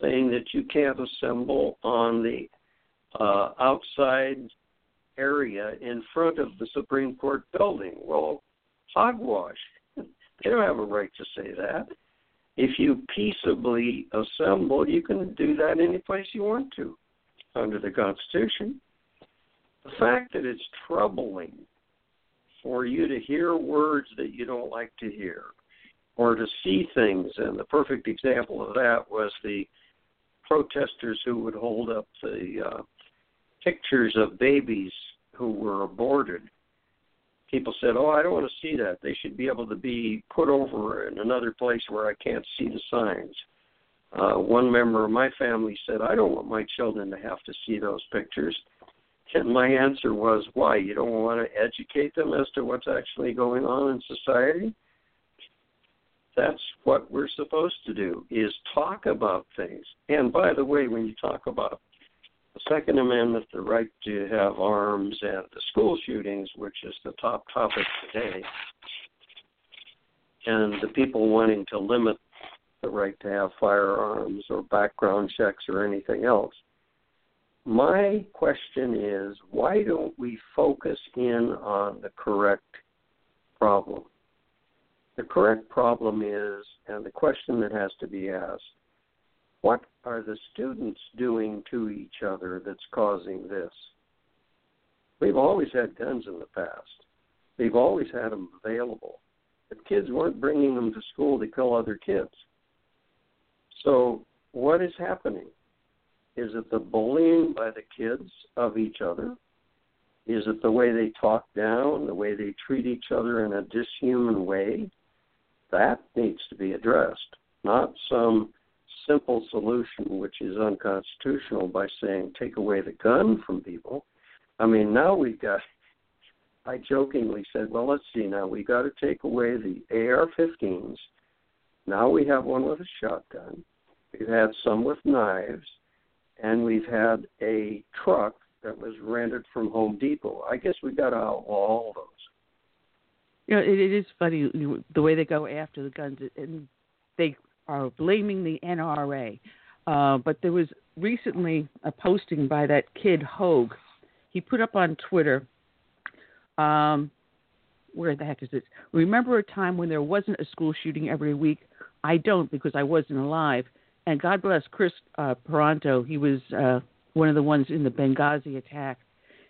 saying that you can't assemble on the uh, outside area in front of the Supreme Court building. Well, hogwash. They don't have a right to say that. If you peaceably assemble, you can do that any place you want to under the Constitution. The fact that it's troubling for you to hear words that you don't like to hear or to see things. And the perfect example of that was the protesters who would hold up the uh, pictures of babies who were aborted. People said, "Oh, I don't want to see that. They should be able to be put over in another place where I can't see the signs." Uh, one member of my family said, "I don't want my children to have to see those pictures." And my answer was, why? You don't want to educate them as to what's actually going on in society? That's what we're supposed to do, is talk about things. And by the way, when you talk about the Second Amendment, the right to have arms, and the school shootings, which is the top topic today, and the people wanting to limit the right to have firearms or background checks or anything else, my question is why don't we focus in on the correct problem? The correct problem is, and the question that has to be asked, what are the students doing to each other that's causing this? We've always had guns in the past. We've always had them available. But kids weren't bringing them to school to kill other kids. So, what is happening? Is it the bullying by the kids of each other? Is it the way they talk down, the way they treat each other in a dishuman way? That needs to be addressed, not some simple solution which is unconstitutional by saying take away the gun from people. I mean, now we've got. I jokingly said, well, let's see now. we've got to take away the AR-15s. Now we have one with a shotgun. We've had some with knives, and we've had a truck that was rented from Home Depot. I guess we got to outlaw all those. You know, it, it is funny the way they go after the guns, and they are blaming the NRA. Uh, but there was recently a posting by that kid Hogg. He put up on Twitter. Um, where the heck is this? Remember a time when there wasn't a school shooting every week? I don't because I wasn't alive. And God bless Kris uh, Paronto. He was uh, one of the ones in the Benghazi attack.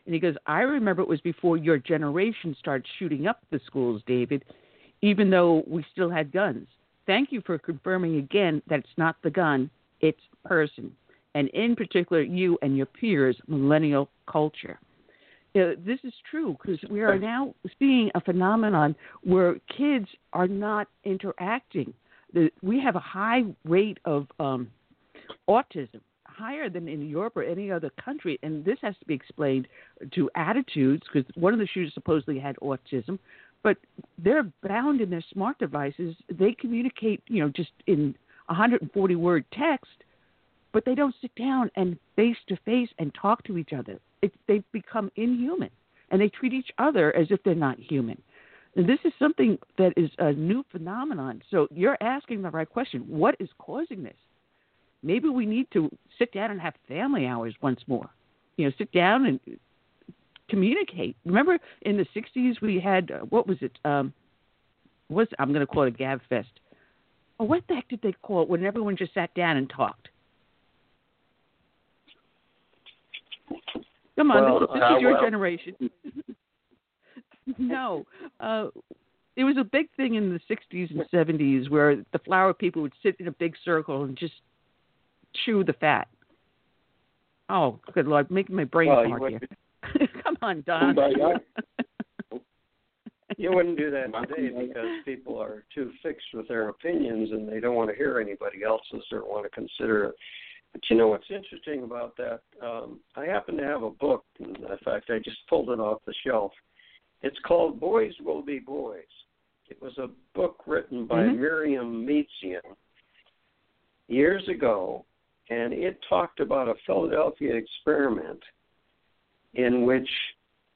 And he goes, I remember it was before your generation started shooting up the schools, David, even though we still had guns. Thank you for confirming again that it's not the gun, it's person. And in particular, you and your peers, millennial culture. You know, this is true because we are now seeing a phenomenon where kids are not interacting. The, we have a high rate of um, autism higher than in Europe or any other country, and this has to be explained to attitudes because one of the shooters supposedly had autism, but they're bound in their smart devices. They communicate, you know, just in 140 word text, but they don't sit down and face to face and talk to each other. It, they become inhuman, and they treat each other as if they're not human. And this is something that is a new phenomenon. So you're asking the right question. What is causing this? maybe we need to sit down and have family hours once more. You know, sit down and communicate. Remember in the 60s we had uh, what was it? Um was I'm going to call it a gab fest. Oh, what the heck did they call it when everyone just sat down and talked? Come on, well, this, this uh, is your well. generation. no, uh, it was a big thing in the 60s and 70s where the flower people would sit in a big circle and just chew the fat. Oh, good lord, making my brain well, fart here. Come on, Don. you wouldn't do that today because people are too fixed with their opinions and they don't want to hear anybody else's or want to consider it. But you know what's interesting about that? Um, I happen to have a book. In fact, I just pulled it off the shelf. It's called Boys Will Be Boys. It was a book written by Mhm. Myriam Miedzian years ago, and it talked about a Philadelphia experiment in which,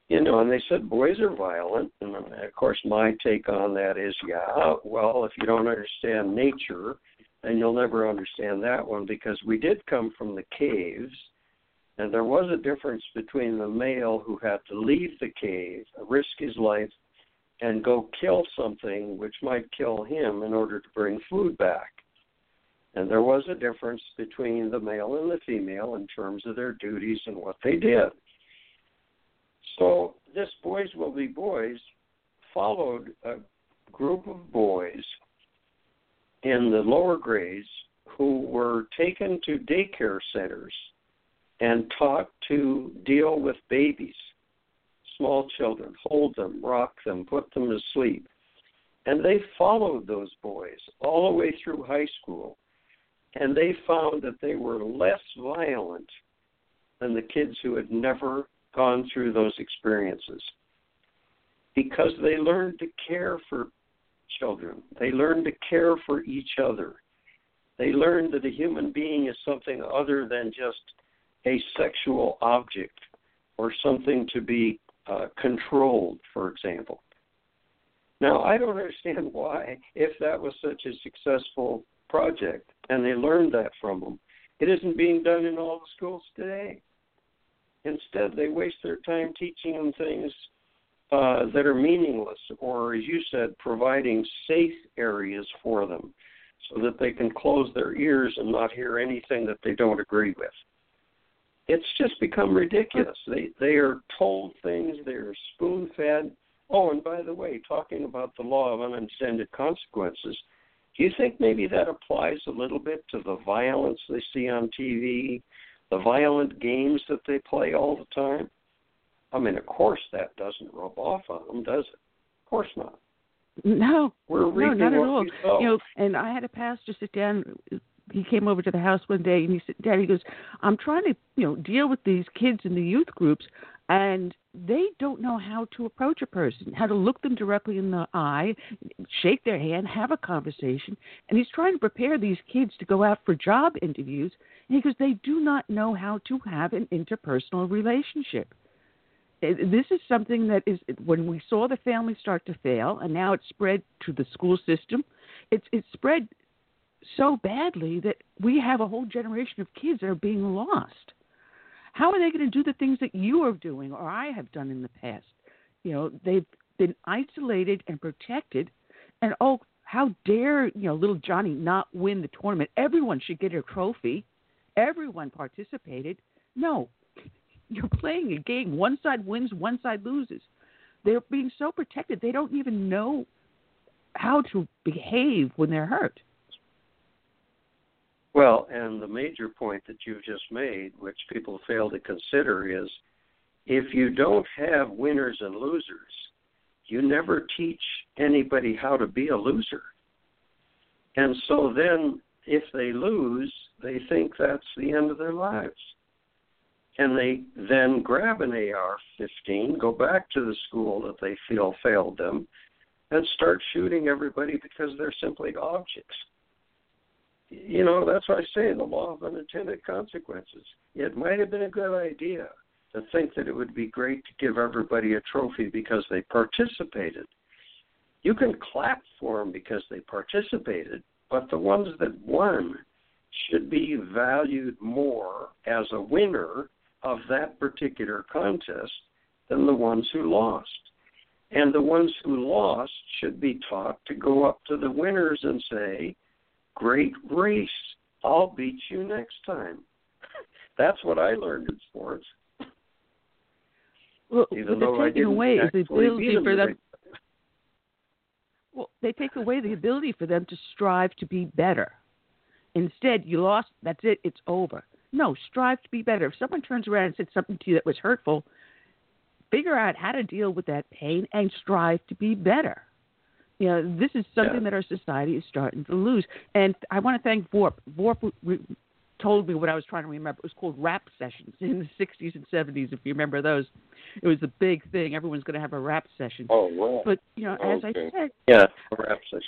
you know, and they said boys are violent. And of course, my take on that is, yeah, well, if you don't understand nature, then you'll never understand that one because we did come from the caves. And there was a difference between the male who had to leave the cave, risk his life, and go kill something which might kill him in order to bring food back. And there was a difference between the male and the female in terms of their duties and what they did. So, this Boys Will Be Boys followed a group of boys in the lower grades who were taken to daycare centers and taught to deal with babies, small children, hold them, rock them, put them to sleep. And they followed those boys all the way through high school and they found that they were less violent than the kids who had never gone through those experiences because they learned to care for children. They learned to care for each other. They learned that a human being is something other than just a sexual object or something to be uh, controlled, for example. Now, I don't understand why, if that was such a successful project, and they learned that from them. It isn't being done in all the schools today. Instead, they waste their time teaching them things uh, that are meaningless, or as you said, providing safe areas for them so that they can close their ears and not hear anything that they don't agree with. It's just become ridiculous. They they are told things, they are spoon fed. Oh, and by the way, talking about the law of unintended consequences, do you think maybe that applies a little bit to the violence they see on TV, the violent games that they play all the time? I mean, of course that doesn't rub off on them, does it? Of course not. No, We're no, not at all. You know, and I had a pastor sit down. He came over to the house one day and he said, "Daddy goes, I'm trying to, you know, deal with these kids in the youth groups, and they don't know how to approach a person, how to look them directly in the eye, shake their hand, have a conversation. And he's trying to prepare these kids to go out for job interviews. And he goes, they do not know how to have an interpersonal relationship. Uh, this is something that is when we saw the family start to fail, and now it's spread to the school system. It's it's spread so badly that we have a whole generation of kids that are being lost. How are they going to do the things that you are doing or I have done in the past? You know, they've been isolated and protected, and oh, how dare you know little Johnny not win the tournament? Everyone should get a trophy. Everyone participated. No, you're playing a game. One side wins, one side loses. They're being so protected, they don't even know how to behave when they're hurt. Well, and the major point that you've just made, which people fail to consider, is if you don't have winners and losers, you never teach anybody how to be a loser. And so then, if they lose, they think that's the end of their lives. And they then grab an AR 15, go back to the school that they feel failed them, and start shooting everybody because they're simply objects you know, that's why I say the law of unintended consequences. It might have been a good idea to think that it would be great to give everybody a trophy because they participated. You can clap for them because they participated, but the ones that won should be valued more as a winner of that particular contest than the ones who lost. And the ones who lost should be taught to go up to the winners and say, great race. I'll beat you next time. That's what I learned in sports. Well, Even what they're taking away is the ability for them. Well, they take away the ability for them to strive to be better. Instead, you lost. That's it. It's over. No, strive to be better. If someone turns around and said something to you that was hurtful, figure out how to deal with that pain and strive to be better. You know, this is something Yeah. that our society is starting to lose. And I want to thank VORP. VORP re- told me what I was trying to remember. It was called rap sessions in the 60s and 70s, if you remember those. It was a big thing. Everyone's going to have a rap session. Oh, wow. But, you know, as I said, Yeah, perhaps I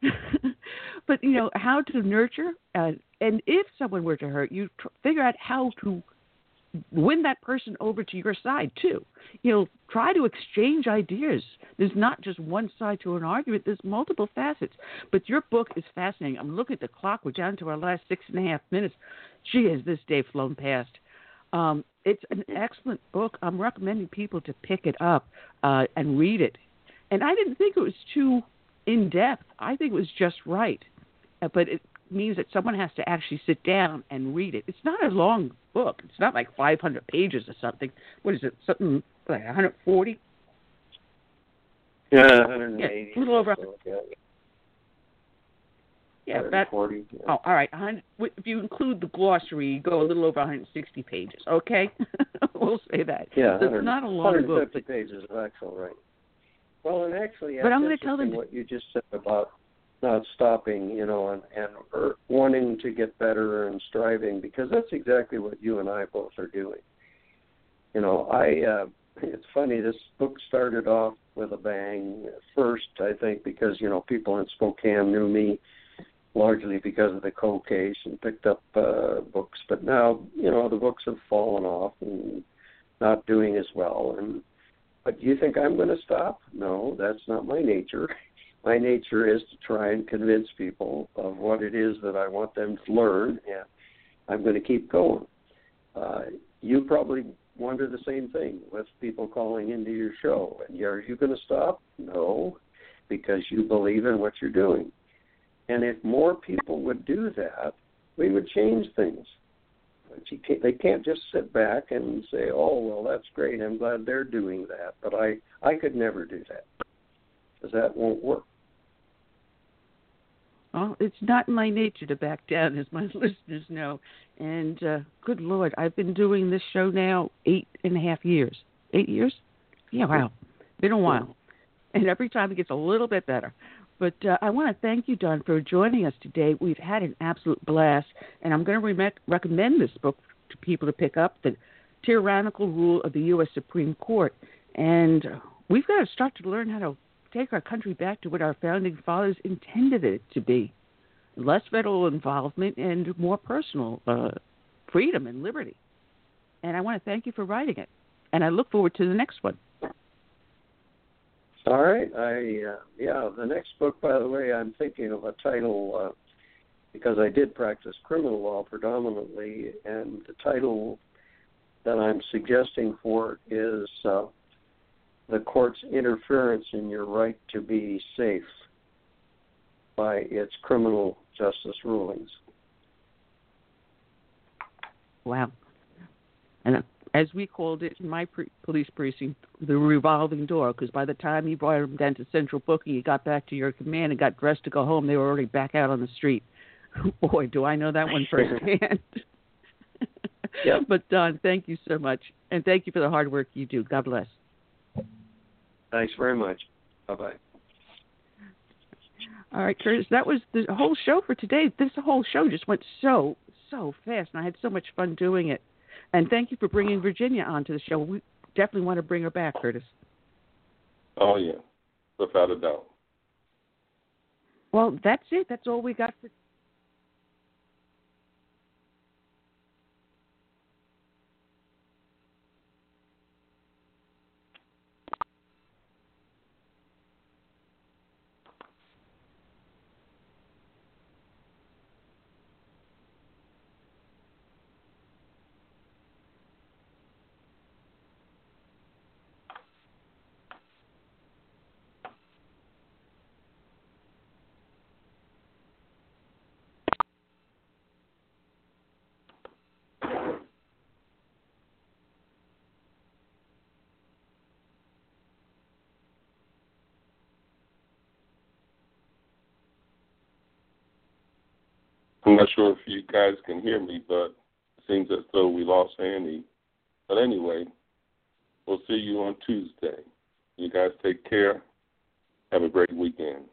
should. but you know how to nurture, uh, and if someone were to hurt you, tr- figure out how to win that person over to your side too. You know, try to exchange ideas. There's not just one side to an argument. There's multiple facets. But your book is fascinating. I'm looking at the clock. We're down to our last six and a half minutes. Gee, has this day flown past? Um, it's an excellent book. I'm recommending people to pick it up uh, and read it. And I didn't think it was too in depth. I think it was just right. Uh, but it means that someone has to actually sit down and read it. It's not a long book. It's not like 500 pages or something. What is it? Something like 140? Yeah, 180. a little over-. Yeah, that. 140. Yeah. Oh, all right. 100, if you include the glossary, you go a little over 160 pages. Okay, we'll say that. Yeah, so 100 it's not a long book. 150 pages of actual writing. Well, and actually, But I'm going gonna tell them what you just said about not stopping, you know, and and or wanting to get better and striving, because that's exactly what you and I both are doing. You know, I. uh it's funny. This book started off with a bang. First, I think because you know people in Spokane knew me largely because of the Coe case and picked up uh, books. But now, you know, the books have fallen off and not doing as well. And but do you think I'm going to stop? No, that's not my nature. My nature is to try and convince people of what it is that I want them to learn, and I'm going to keep going. Uh, you probably wonder the same thing with people calling into your show. And are you going to stop? No, because you believe in what you're doing. And if more people would do that, we would change things. Can't, they can't just sit back and say, "Oh, well, that's great. I'm glad they're doing that." But I, I could never do that because that won't work. Well, it's not in my nature to back down, as my listeners know. And uh, good Lord, I've been doing this show now eight and a half years. Eight years? Yeah, wow. Been a while. And every time it gets a little bit better. But uh, I want to thank you, Don, for joining us today. We've had an absolute blast, and I'm going to re- recommend this book to people to pick up The Tyrannical Rule of the U.S. Supreme Court. And we've got to start to learn how to take our country back to what our founding fathers intended it to be less federal involvement and more personal uh, freedom and liberty. And I want to thank you for writing it. And I look forward to the next one. All right. I uh, yeah. The next book, by the way, I'm thinking of a title uh, because I did practice criminal law predominantly, and the title that I'm suggesting for it is uh, the court's interference in your right to be safe by its criminal justice rulings. Wow. And as we called it in my pre- police precinct, the revolving door, because by the time you brought them down to central booking, you got back to your command and got dressed to go home, they were already back out on the street. Boy, do I know that one firsthand. yep. But Don, thank you so much, and thank you for the hard work you do. God bless. Thanks very much. Bye bye. All right, Curtis, that was the whole show for today. This whole show just went so, so fast, and I had so much fun doing it. And thank you for bringing Virginia onto the show. We definitely want to bring her back, Curtis. Oh, yeah, without a doubt. Well, that's it. That's all we got for I'm not sure if you guys can hear me, but it seems as though we lost Annie. But anyway, we'll see you on Tuesday. You guys take care. Have a great weekend.